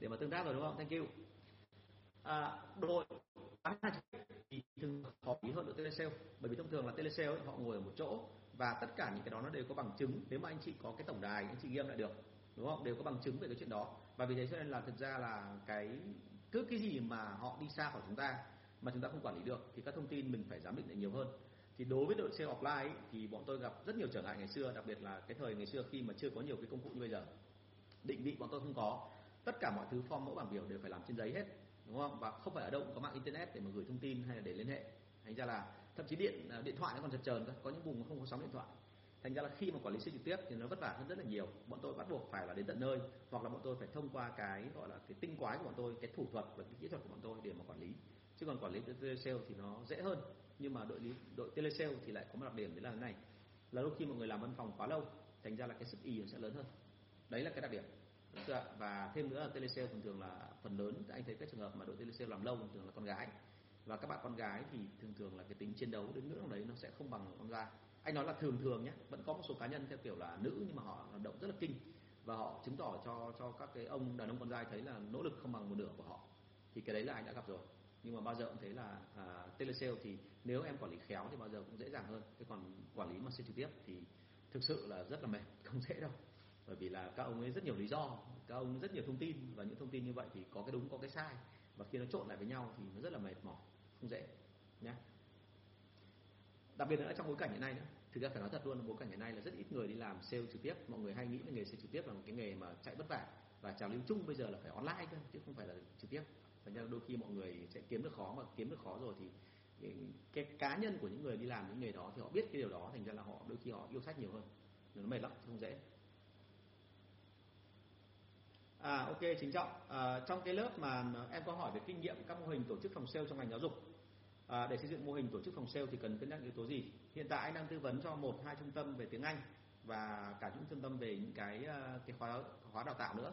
Để mà tương tác rồi đúng không? Thank you. À, đội bán hàng trực tiếp thì thường khó ý hơn đội telesale bởi vì thông thường là telesale họ ngồi ở một chỗ và tất cả những cái đó nó đều có bằng chứng. Nếu mà anh chị có cái tổng đài anh chị ghi âm lại được đúng không? Đều có bằng chứng về cái chuyện đó. Và vì thế cho nên là thực ra là cái cứ cái gì mà họ đi xa khỏi chúng ta mà chúng ta không quản lý được thì các thông tin mình phải giám định lại nhiều hơn. Thì đối với đội sale offline ấy, thì bọn tôi gặp rất nhiều trở ngại ngày xưa đặc biệt là cái thời ngày xưa khi mà chưa có nhiều cái công cụ như bây giờ. Định vị bọn tôi không có. Tất cả mọi thứ form mẫu bảng biểu đều phải làm trên giấy hết đúng không? Và không phải ở đâu cũng có mạng internet để mà gửi thông tin hay là để liên hệ. Thành ra là thậm chí điện à, điện thoại nó còn chật chờn cơ. Có những vùng không có sóng điện thoại thành ra là khi mà quản lý sale trực tiếp thì nó vất vả hơn rất là nhiều. Bọn tôi bắt buộc phải là đến tận nơi, hoặc là bọn tôi phải thông qua cái, gọi là, cái tinh quái của bọn tôi, cái thủ thuật và cái kỹ thuật của bọn tôi để mà quản lý. Chứ còn quản lý telesale thì nó dễ hơn. Nhưng mà đội lý, đội telesale thì lại có một đặc điểm đấy là thế này. Là lúc khi mọi người làm văn phòng quá lâu, thành ra là cái sức y nó sẽ lớn hơn. Đấy là cái đặc điểm. Và thêm nữa là telesale thường thường là phần lớn, anh thấy các trường hợp mà đội telesale làm lâu thường là con gái. Và các bạn con gái thì thường thường là cái tính chiến đấu đến ngưỡng đấy nó sẽ không bằng con trai anh nói là thường thường nhé vẫn có một số cá nhân theo kiểu là nữ nhưng mà họ hoạt động rất là kinh và họ chứng tỏ cho cho các cái ông đàn ông con trai thấy là nỗ lực không bằng một nửa của họ. Thì cái đấy là anh đã gặp rồi. Nhưng mà bao giờ cũng thấy là à, telesale thì nếu em quản lý khéo thì bao giờ cũng dễ dàng hơn. Thế còn quản lý mà sale trực tiếp thì thực sự là rất là mệt không dễ đâu. Bởi vì là các ông ấy rất nhiều lý do các ông rất nhiều thông tin và những thông tin như vậy thì có cái đúng có cái sai và khi nó trộn lại với nhau thì nó rất là mệt mỏi không dễ nhé đặc biệt là trong bối cảnh hiện nay nữa. Thực ra phải nói thật luôn bối cảnh hiện nay là rất ít người đi làm sale trực tiếp. Mọi người hay nghĩ là nghề sale trực tiếp là một cái nghề mà chạy vất vả. Và trào lưu chung bây giờ là phải online cơ chứ không phải là trực tiếp. Thành ra đôi khi mọi người sẽ kiếm được khó mà kiếm được khó rồi thì cái cá nhân của những người đi làm những nghề đó thì họ biết cái điều đó thành ra là họ đôi khi họ yêu sách nhiều hơn. Nó mệt lắm không dễ. À, ok chính trọng. À, trong cái lớp mà em có hỏi về kinh nghiệm các mô hình tổ chức phòng sale trong ngành giáo dục à, để xây dựng mô hình tổ chức phòng sale thì cần cân nhắc yếu tố gì? Hiện tại anh đang tư vấn cho một hai trung tâm về tiếng Anh và cả những trung tâm về những cái à, cái khóa khóa đào tạo nữa.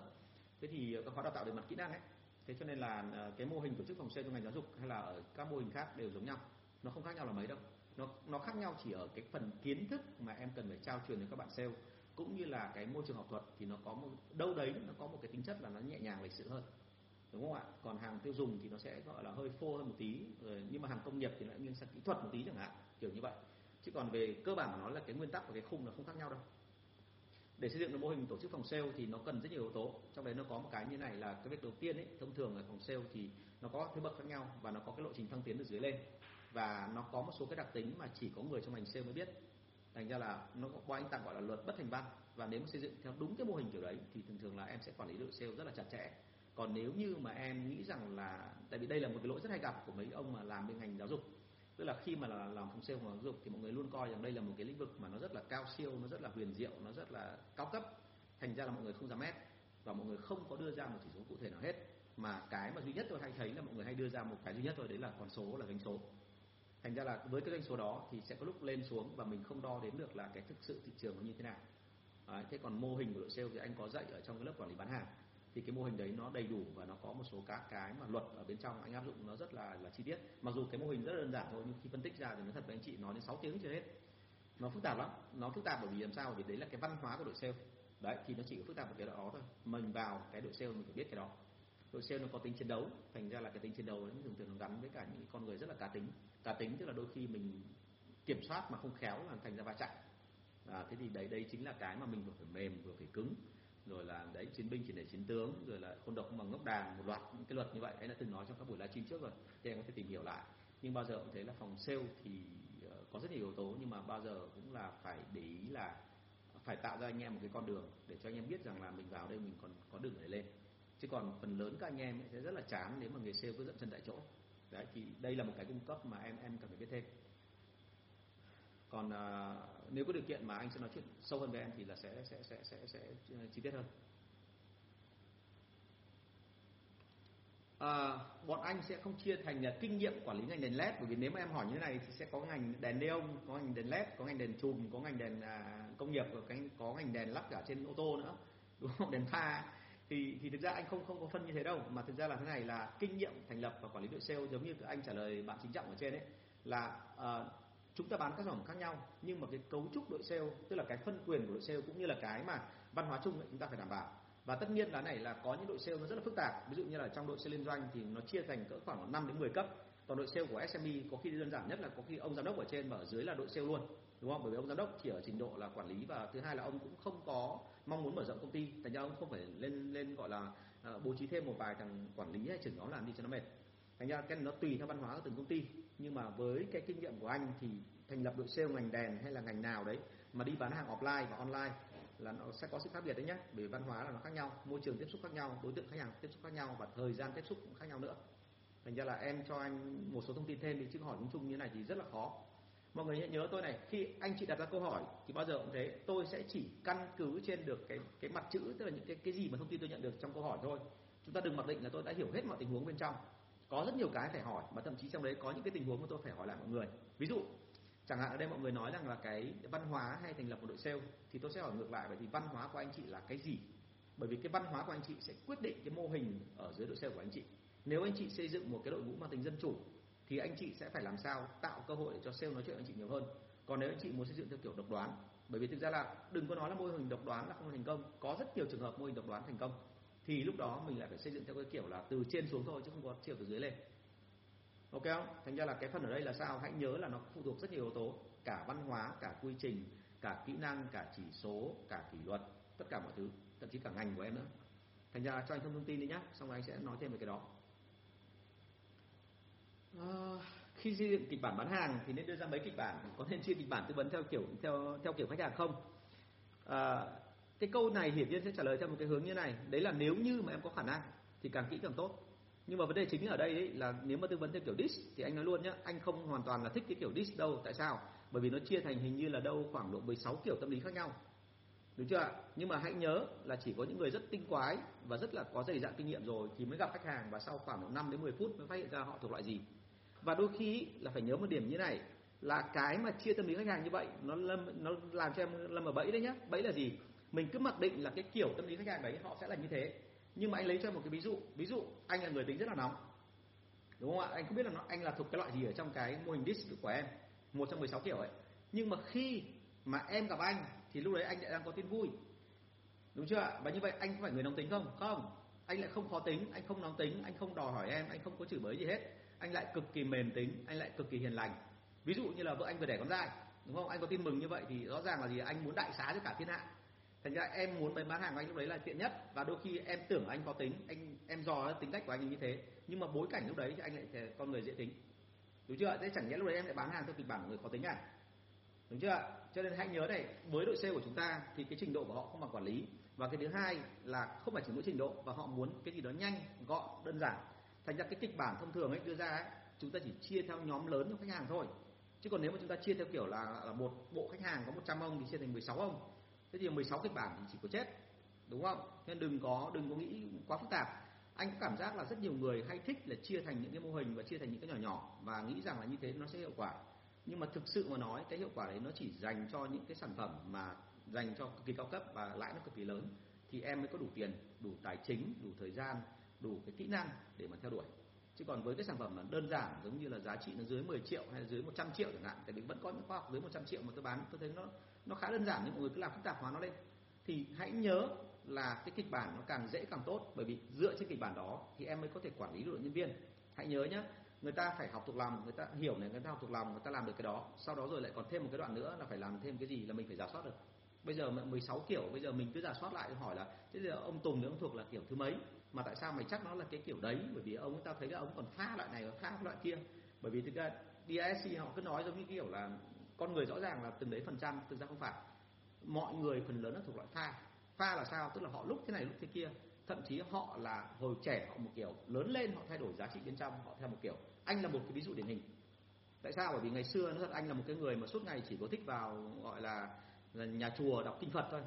Thế thì à, các khóa đào tạo về mặt kỹ năng ấy thế cho nên là à, cái mô hình tổ chức phòng sale trong ngành giáo dục hay là ở các mô hình khác đều giống nhau. Nó không khác nhau là mấy đâu. Nó nó khác nhau chỉ ở cái phần kiến thức mà em cần phải trao truyền đến các bạn sale cũng như là cái môi trường học thuật thì nó có một đâu đấy nó có một cái tính chất là nó nhẹ nhàng lịch sự hơn đúng không ạ? Còn hàng tiêu dùng thì nó sẽ, gọi là, hơi phô hơn một tí. Rồi, nhưng mà hàng công nghiệp thì lại nghiêng sang kỹ thuật một tí chẳng hạn, kiểu như vậy. Chứ còn về cơ bản nó là cái nguyên tắc và cái khung là không khác nhau đâu. Để xây dựng được mô hình tổ chức phòng sale thì nó cần rất nhiều yếu tố. Trong đấy nó có một cái như này là cái việc đầu tiên ấy, thông thường là phòng sale thì nó có thứ bậc khác nhau và nó có cái lộ trình thăng tiến từ dưới lên. Và nó có một số cái đặc tính mà chỉ có người trong ngành sale mới biết. Thành ra là nó có anh tặng gọi là luật bất thành văn. Và nếu mà xây dựng theo đúng cái mô hình kiểu đấy thì thường thường là em sẽ quản lý đội sale rất là chặt chẽ còn nếu như mà em nghĩ rằng là tại vì đây là một cái lỗi rất hay gặp của mấy ông mà làm bên ngành giáo dục. Tức là khi mà là làm phòng sale phòng giáo dục thì mọi người luôn coi rằng đây là một cái lĩnh vực mà nó rất là cao siêu nó rất là huyền diệu nó rất là cao cấp. Thành ra là mọi người không dám ép và mọi người không có đưa ra một chỉ số cụ thể nào hết. Mà cái mà duy nhất tôi hay thấy là mọi người hay đưa ra một cái duy nhất thôi đấy là con số là doanh số. Thành ra là với cái doanh số đó thì sẽ có lúc lên xuống và mình không đo đến được là cái thực sự thị trường nó như thế nào. Đấy, thế còn mô hình của đội sale thì anh có dạy ở trong cái lớp quản lý bán hàng thì cái mô hình đấy nó đầy đủ và nó có một số các cái mà luật ở bên trong anh áp dụng nó rất là là chi tiết. Mặc dù cái mô hình rất đơn giản thôi nhưng khi phân tích ra thì nó thật với anh chị nói đến 6 tiếng chưa hết. Nó phức tạp lắm. Nó phức tạp bởi vì làm sao? Vì đấy là cái văn hóa của đội sale. Đấy thì nó chỉ có phức tạp một cái đó thôi. Mình vào cái đội sale mình phải biết cái đó. Đội sale nó có tính chiến đấu. Thành ra là cái tính chiến đấu nó thường thường nó gắn với cả những con người rất là cá tính. Cá tính tức là đôi khi mình kiểm soát mà không khéo là thành ra va chạm. À, thế thì đấy đây chính là cái mà mình vừa phải mềm vừa phải cứng rồi là đấy, chiến binh chỉ để chiến tướng, rồi là khôn độc không bằng ngốc đàn, một loạt những cái luật như vậy. Anh đã từng nói trong các buổi livestream trước rồi, thì em có thể tìm hiểu lại. Nhưng bao giờ cũng thấy là phòng sale thì ờ, có rất nhiều yếu tố, nhưng mà bao giờ cũng là phải để ý là phải tạo ra anh em một cái con đường để cho anh em biết rằng là mình vào đây mình còn có đường để lên. Chứ còn phần lớn các anh em sẽ rất là chán nếu mà người sale cứ dậm chân tại chỗ. Đấy, thì đây là một cái cung cấp mà em em cần phải biết thêm còn à, nếu có điều kiện mà anh sẽ nói chuyện sâu hơn với em thì là sẽ sẽ sẽ sẽ, sẽ ờ, chi tiết hơn. À, bọn anh sẽ không chia thành là kinh nghiệm quản lý ngành đèn led bởi vì nếu mà em hỏi như thế này thì sẽ có ngành đèn neon có ngành đèn led có ngành đèn chùm có ngành đèn à, công nghiệp và cái có ngành đèn lắp cả trên ô tô nữa đúng không? Đèn pha thì thì thực ra anh không không có phân như thế đâu mà thực ra là thế này là kinh nghiệm thành lập và quản lý đội sale giống như anh trả lời bạn chính trọng ở trên ấy là uh, chúng ta bán các sản phẩm khác nhau nhưng mà cái cấu trúc đội sale tức là cái phân quyền của đội sale cũng như là cái mà văn hóa chung ấy, chúng ta phải đảm bảo. Và tất nhiên là này là có những đội sale nó rất là phức tạp. Ví dụ như là trong đội sale liên doanh thì nó chia thành cỡ khoảng 5 đến 10 cấp. Còn đội sale của SME có khi đơn giản nhất là có khi ông giám đốc ở trên và ở dưới là đội sale luôn đúng không? Bởi vì ông giám đốc chỉ ở trình độ là quản lý và thứ hai là ông cũng không có mong muốn mở rộng công ty. Thành ra ông không phải lên lên gọi là uh, bố trí thêm một vài thằng quản lý hay trưởng nhóm làm đi cho nó mệt thành ra cái này nó tùy theo văn hóa của từng công ty. Nhưng mà với cái kinh nghiệm của anh thì thành lập đội sale ngành đèn hay là ngành nào đấy mà đi bán hàng offline và online là nó sẽ có sự khác biệt đấy nhé bởi văn hóa là nó khác nhau, môi trường tiếp xúc khác nhau, đối tượng khách hàng tiếp xúc khác nhau và thời gian tiếp xúc cũng khác nhau nữa. Thành ra là em cho anh một số thông tin thêm thì chứ hỏi chung chung như này thì rất là khó. Mọi người nhớ tôi này, khi anh chị đặt ra câu hỏi thì bao giờ cũng thế, tôi sẽ chỉ căn cứ trên được cái cái mặt chữ, tức là những cái cái gì mà thông tin tôi nhận được trong câu hỏi thôi. Chúng ta đừng mặc định là tôi đã hiểu hết mọi tình huống bên trong có rất nhiều cái phải hỏi, mà thậm chí trong đấy có những cái tình huống mà tôi phải hỏi lại mọi người. Ví dụ, chẳng hạn ở đây mọi người nói rằng là cái văn hóa hay thành lập một đội sale thì tôi sẽ hỏi ngược lại, vậy thì văn hóa của anh chị là cái gì? Bởi vì cái văn hóa của anh chị sẽ quyết định cái mô hình ở dưới đội sale của anh chị. Nếu anh chị xây dựng một cái đội ngũ mang tính dân chủ, thì anh chị sẽ phải làm sao tạo cơ hội để cho sale nói chuyện với anh chị nhiều hơn? Còn nếu anh chị muốn xây dựng theo kiểu độc đoán, bởi vì thực ra là đừng có nói là mô hình độc đoán là không thành công. Có rất nhiều trường hợp mô hình độc đoán thành công thì lúc đó mình lại phải xây dựng theo cái kiểu là từ trên xuống thôi chứ không có chiều từ dưới lên. Ok không? Thành ra là cái phần ở đây là sao? Hãy nhớ là nó phụ thuộc rất nhiều yếu tố cả văn hóa cả quy trình cả kỹ năng cả chỉ số cả kỷ luật tất cả mọi thứ thậm chí cả ngành của em nữa. Thành ra cho anh thông thông tin đi nhé xong rồi anh sẽ nói thêm về cái đó. À, khi xây dựng kịch bản bán hàng thì nên đưa ra mấy kịch bản có nên chia kịch bản tư vấn theo kiểu theo theo kiểu khách hàng không? À, cái câu này hiển nhiên sẽ trả lời theo một cái hướng như này. Đấy là nếu như mà em có khả năng thì càng kỹ càng tốt. Nhưng mà vấn đề chính ở đây ấy là nếu mà tư vấn theo kiểu dis thì anh nói luôn nhá, anh không hoàn toàn là thích cái kiểu dis đâu. Tại sao? Bởi vì nó chia thành hình như là đâu khoảng độ 16 kiểu tâm lý khác nhau. Đúng chưa ạ? Nhưng mà hãy nhớ là chỉ có những người rất tinh quái và rất là có dày dạn kinh nghiệm rồi thì mới gặp khách hàng và sau khoảng độ 5 đến 10 phút mới phát hiện ra họ thuộc loại gì. Và đôi khi là phải nhớ một điểm như này, là cái mà chia tâm lý khách hàng như vậy, nó lâm, nó làm cho em lâm ở bẫy đấy nhá. Bẫy là gì? Mình cứ mặc định là cái kiểu tâm lý khách hàng đấy họ sẽ là như thế. Nhưng mà anh lấy cho một cái ví dụ. Ví dụ, anh là người tính rất là nóng. Đúng không ạ? Anh không biết là nó, anh là thuộc cái loại gì ở trong cái mô hình disk của em. Một trong 16 kiểu ấy. Nhưng mà khi mà em gặp anh, thì lúc đấy anh lại đang có tin vui. Đúng chưa ạ? Và như vậy anh có phải người nóng tính không? Không. Anh lại không khó tính, anh không nóng tính, anh không đòi hỏi em, anh không có chửi bới gì hết. Anh lại cực kỳ mềm tính, anh lại cực kỳ hiền lành. Ví dụ như là vợ anh vừa đẻ con trai, đúng không? Anh có tin mừng như vậy thì rõ ràng là gì? Anh muốn đại xá cho cả thiên hạ thành ra em muốn bán hàng của anh lúc đấy là tiện nhất. Và đôi khi em tưởng anh có tính. Anh em dò tính cách của anh như thế. Nhưng mà bối cảnh lúc đấy thì anh lại con người dễ tính. Đúng chưa? Thế chẳng nhẽ lúc đấy em lại bán hàng theo kịch bản của người khó tính à? Đúng chưa? Cho nên hãy nhớ này với đội sale của chúng ta thì cái trình độ của họ không bằng quản lý. Và cái thứ hai là không phải chỉ mỗi trình độ và họ muốn cái gì đó nhanh gọn đơn giản. Thành ra cái kịch bản thông thường ấy đưa ra ấy, chúng ta chỉ chia theo nhóm lớn cho khách hàng thôi. Chứ còn nếu mà chúng ta chia theo kiểu là, là một bộ khách hàng có 100 ông thì chia thành 16 ông thế thì 16 kịch bản thì chỉ có chết, đúng không? Nên đừng có đừng có nghĩ quá phức tạp. Anh có cảm giác là rất nhiều người hay thích là chia thành những cái mô hình và chia thành những cái nhỏ nhỏ và nghĩ rằng là như thế nó sẽ hiệu quả. Nhưng mà thực sự mà nói, cái hiệu quả đấy nó chỉ dành cho những cái sản phẩm mà dành cho cực kỳ cao cấp và lãi nó cực kỳ lớn, thì em mới có đủ tiền, đủ tài chính, đủ thời gian, đủ cái kỹ năng để mà theo đuổi chứ còn với cái sản phẩm mà đơn giản, giống như là giá trị nó dưới 10 triệu hay là dưới 100 triệu chẳng hạn, tại vì vẫn có những khoa học dưới 100 triệu mà tôi bán, tôi thấy nó nó khá đơn giản, nhưng mọi người cứ làm phức tạp hóa nó lên. Thì hãy nhớ là cái kịch bản nó càng dễ càng tốt, bởi vì dựa trên kịch bản đó thì em mới có thể quản lý được nhân viên. Hãy nhớ nhé người ta phải học thuộc lòng, người ta hiểu này, người ta học thuộc lòng, người ta làm được cái đó. Sau đó rồi lại còn thêm một cái đoạn nữa là phải làm thêm cái gì là mình phải giả soát được. Bây giờ 16 kiểu, bây giờ mình cứ giả soát lại hỏi là, thế giờ ông Tùng thì ông thuộc là kiểu thứ mấy? Mà tại sao mày chắc nó là cái kiểu đấy? Bởi vì ông ta thấy là ông còn pha loại này và pha loại kia. Bởi vì thực ra DSC họ cứ nói giống như kiểu là con người rõ ràng là từng đấy phần trăm thực ra không phải. Mọi người phần lớn là thuộc loại pha pha là sao? Tức là họ lúc thế này lúc thế kia. Thậm chí họ là hồi trẻ họ một kiểu lớn lên họ thay đổi giá trị bên trong họ theo một kiểu. Anh là một cái ví dụ điển hình. Tại sao? Bởi vì ngày xưa nó thật anh là một cái người mà suốt ngày chỉ có thích vào gọi là, là nhà chùa đọc kinh phật thôi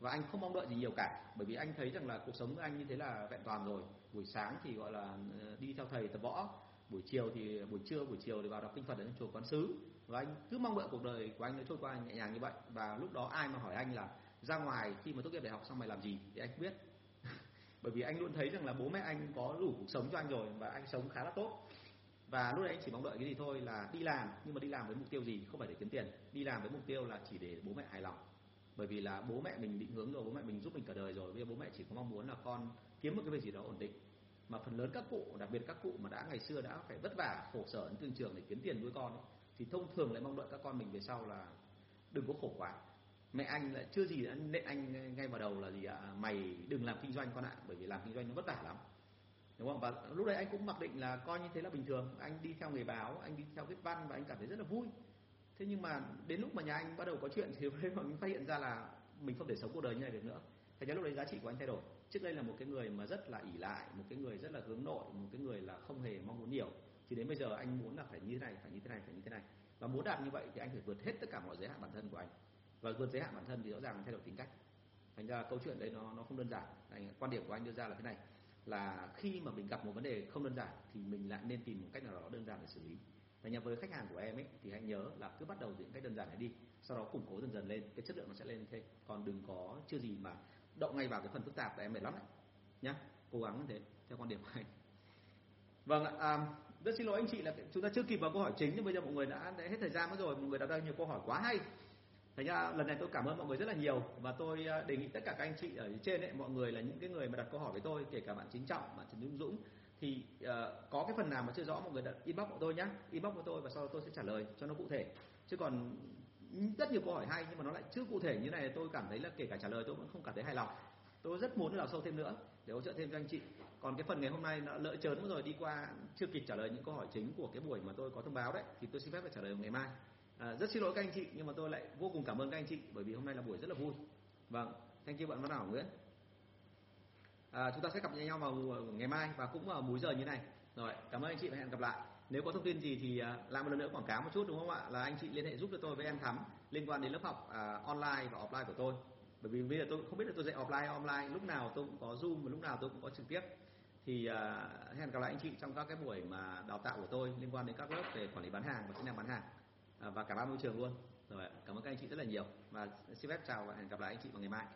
và anh không mong đợi gì nhiều cả, bởi vì anh thấy rằng là cuộc sống của anh như thế là vẹn toàn rồi. Buổi sáng thì gọi là ờ, đi theo thầy tập võ, buổi chiều thì ờ, buổi trưa, buổi chiều thì vào đọc kinh phật ở chùa quán sứ và anh cứ mong đợi cuộc đời của anh nó trôi qua nhẹ nhàng như vậy. Và lúc đó ai mà hỏi anh là ra ngoài khi mà tốt nghiệp đại học xong mày làm gì? thì anh biết. Bởi vì anh luôn thấy rằng là bố mẹ anh có đủ cuộc sống cho anh rồi và anh sống khá là tốt. Và lúc đấy anh chỉ mong đợi cái gì thôi là đi làm. Nhưng mà đi làm với mục tiêu gì? Không phải để kiếm tiền. Đi làm với mục tiêu là chỉ để bố mẹ hài lòng bởi vì là bố mẹ mình định hướng rồi bố mẹ mình giúp mình cả đời rồi. Bây giờ bố mẹ chỉ có mong muốn là con kiếm một cái việc gì đó ổn định. Mà phần lớn các cụ đặc biệt các cụ mà đã ngày xưa đã phải vất vả khổ sở đến thương trường để kiếm tiền nuôi con ấy, thì thông thường lại mong đợi các con mình về sau là đừng có khổ quá. Mẹ anh lại chưa gì đã nện anh ngay vào đầu là gì ạ? À, mày đừng làm kinh doanh con ạ bởi vì làm kinh doanh nó vất vả lắm. Đúng không? Và lúc đấy anh cũng mặc định là coi như thế là bình thường. Anh đi theo người báo anh đi theo viết văn và anh cảm thấy rất là vui thế nhưng mà đến lúc mà nhà anh bắt đầu có chuyện thì mình phát hiện ra là mình không thể sống cuộc đời như này được nữa. Thành ra lúc đấy giá trị của anh thay đổi. Trước đây là một cái người mà rất là ỷ lại một cái người rất là hướng nội một cái người là không hề mong muốn nhiều. Thì đến bây giờ anh muốn là phải như thế này phải như thế này phải như thế này. Và muốn đạt như vậy thì anh phải vượt hết tất cả mọi giới hạn bản thân của anh. Và vượt giới hạn bản thân thì rõ ràng thay đổi tính cách. Thành ra câu chuyện đấy nó nó không đơn giản. Anh, quan điểm của anh đưa ra là thế này. Là khi mà mình gặp một vấn đề không đơn giản thì mình lại nên tìm một cách nào đó đơn giản để xử lý thành ra với khách hàng của em ấy thì hãy nhớ là cứ bắt đầu từ những cách đơn giản này đi sau đó củng cố dần dần lên cái chất lượng nó sẽ lên thêm. Còn đừng có chưa gì mà động ngay vào cái phần phức tạp là em mệt lắm đấy nhá. Cố gắng như thế theo quan điểm của anh. Vâng ạ à, rất xin lỗi anh chị là chúng ta chưa kịp vào câu hỏi chính nhưng bây giờ mọi người đã, đã hết thời gian mất rồi mọi người đã ra nhiều câu hỏi quá hay. Thành ra lần này tôi cảm ơn mọi người rất là nhiều và tôi à, đề nghị tất cả các anh chị ở trên ấy mọi người là những cái người mà đặt câu hỏi với tôi kể cả bạn chính trọng bạn trần dũng dũng thì uh, có cái phần nào mà chưa rõ mọi người đã inbox của tôi nhé inbox của tôi và sau đó tôi sẽ trả lời cho nó cụ thể. Chứ còn rất nhiều câu hỏi hay nhưng mà nó lại chưa cụ thể như này tôi cảm thấy là kể cả trả lời tôi vẫn không cảm thấy hài lòng. Tôi rất muốn đào sâu thêm nữa để hỗ trợ thêm cho anh chị. Còn cái phần ngày hôm nay nó lỡ chớn rồi đi qua chưa kịp trả lời những câu hỏi chính của cái buổi mà tôi có thông báo đấy thì tôi xin phép phải trả lời vào ngày mai. À, rất xin lỗi các anh chị nhưng mà tôi lại vô cùng cảm ơn các anh chị bởi vì hôm nay là buổi rất là vui. Vâng thank you bạn văn hảo nguyễn à, chúng ta sẽ gặp nhau vào ngày mai và cũng vào múi giờ như này. Rồi cảm ơn anh chị và hẹn gặp lại. Nếu có thông tin gì thì à, làm một lần nữa quảng cáo một chút đúng không ạ? Là anh chị liên hệ giúp cho tôi với em thắm liên quan đến lớp học à, online và offline của tôi. Bởi vì bây giờ tôi không biết là tôi dạy offline online lúc nào tôi cũng có zoom và lúc nào tôi cũng có trực tiếp. Thì à, hẹn gặp lại anh chị trong các cái buổi mà đào tạo của tôi liên quan đến các lớp về quản lý bán hàng và kỹ năng bán hàng. À, và cả ba môi trường luôn. Rồi cảm ơn các anh chị rất là nhiều. Và xin phép chào và hẹn gặp lại anh chị vào ngày mai.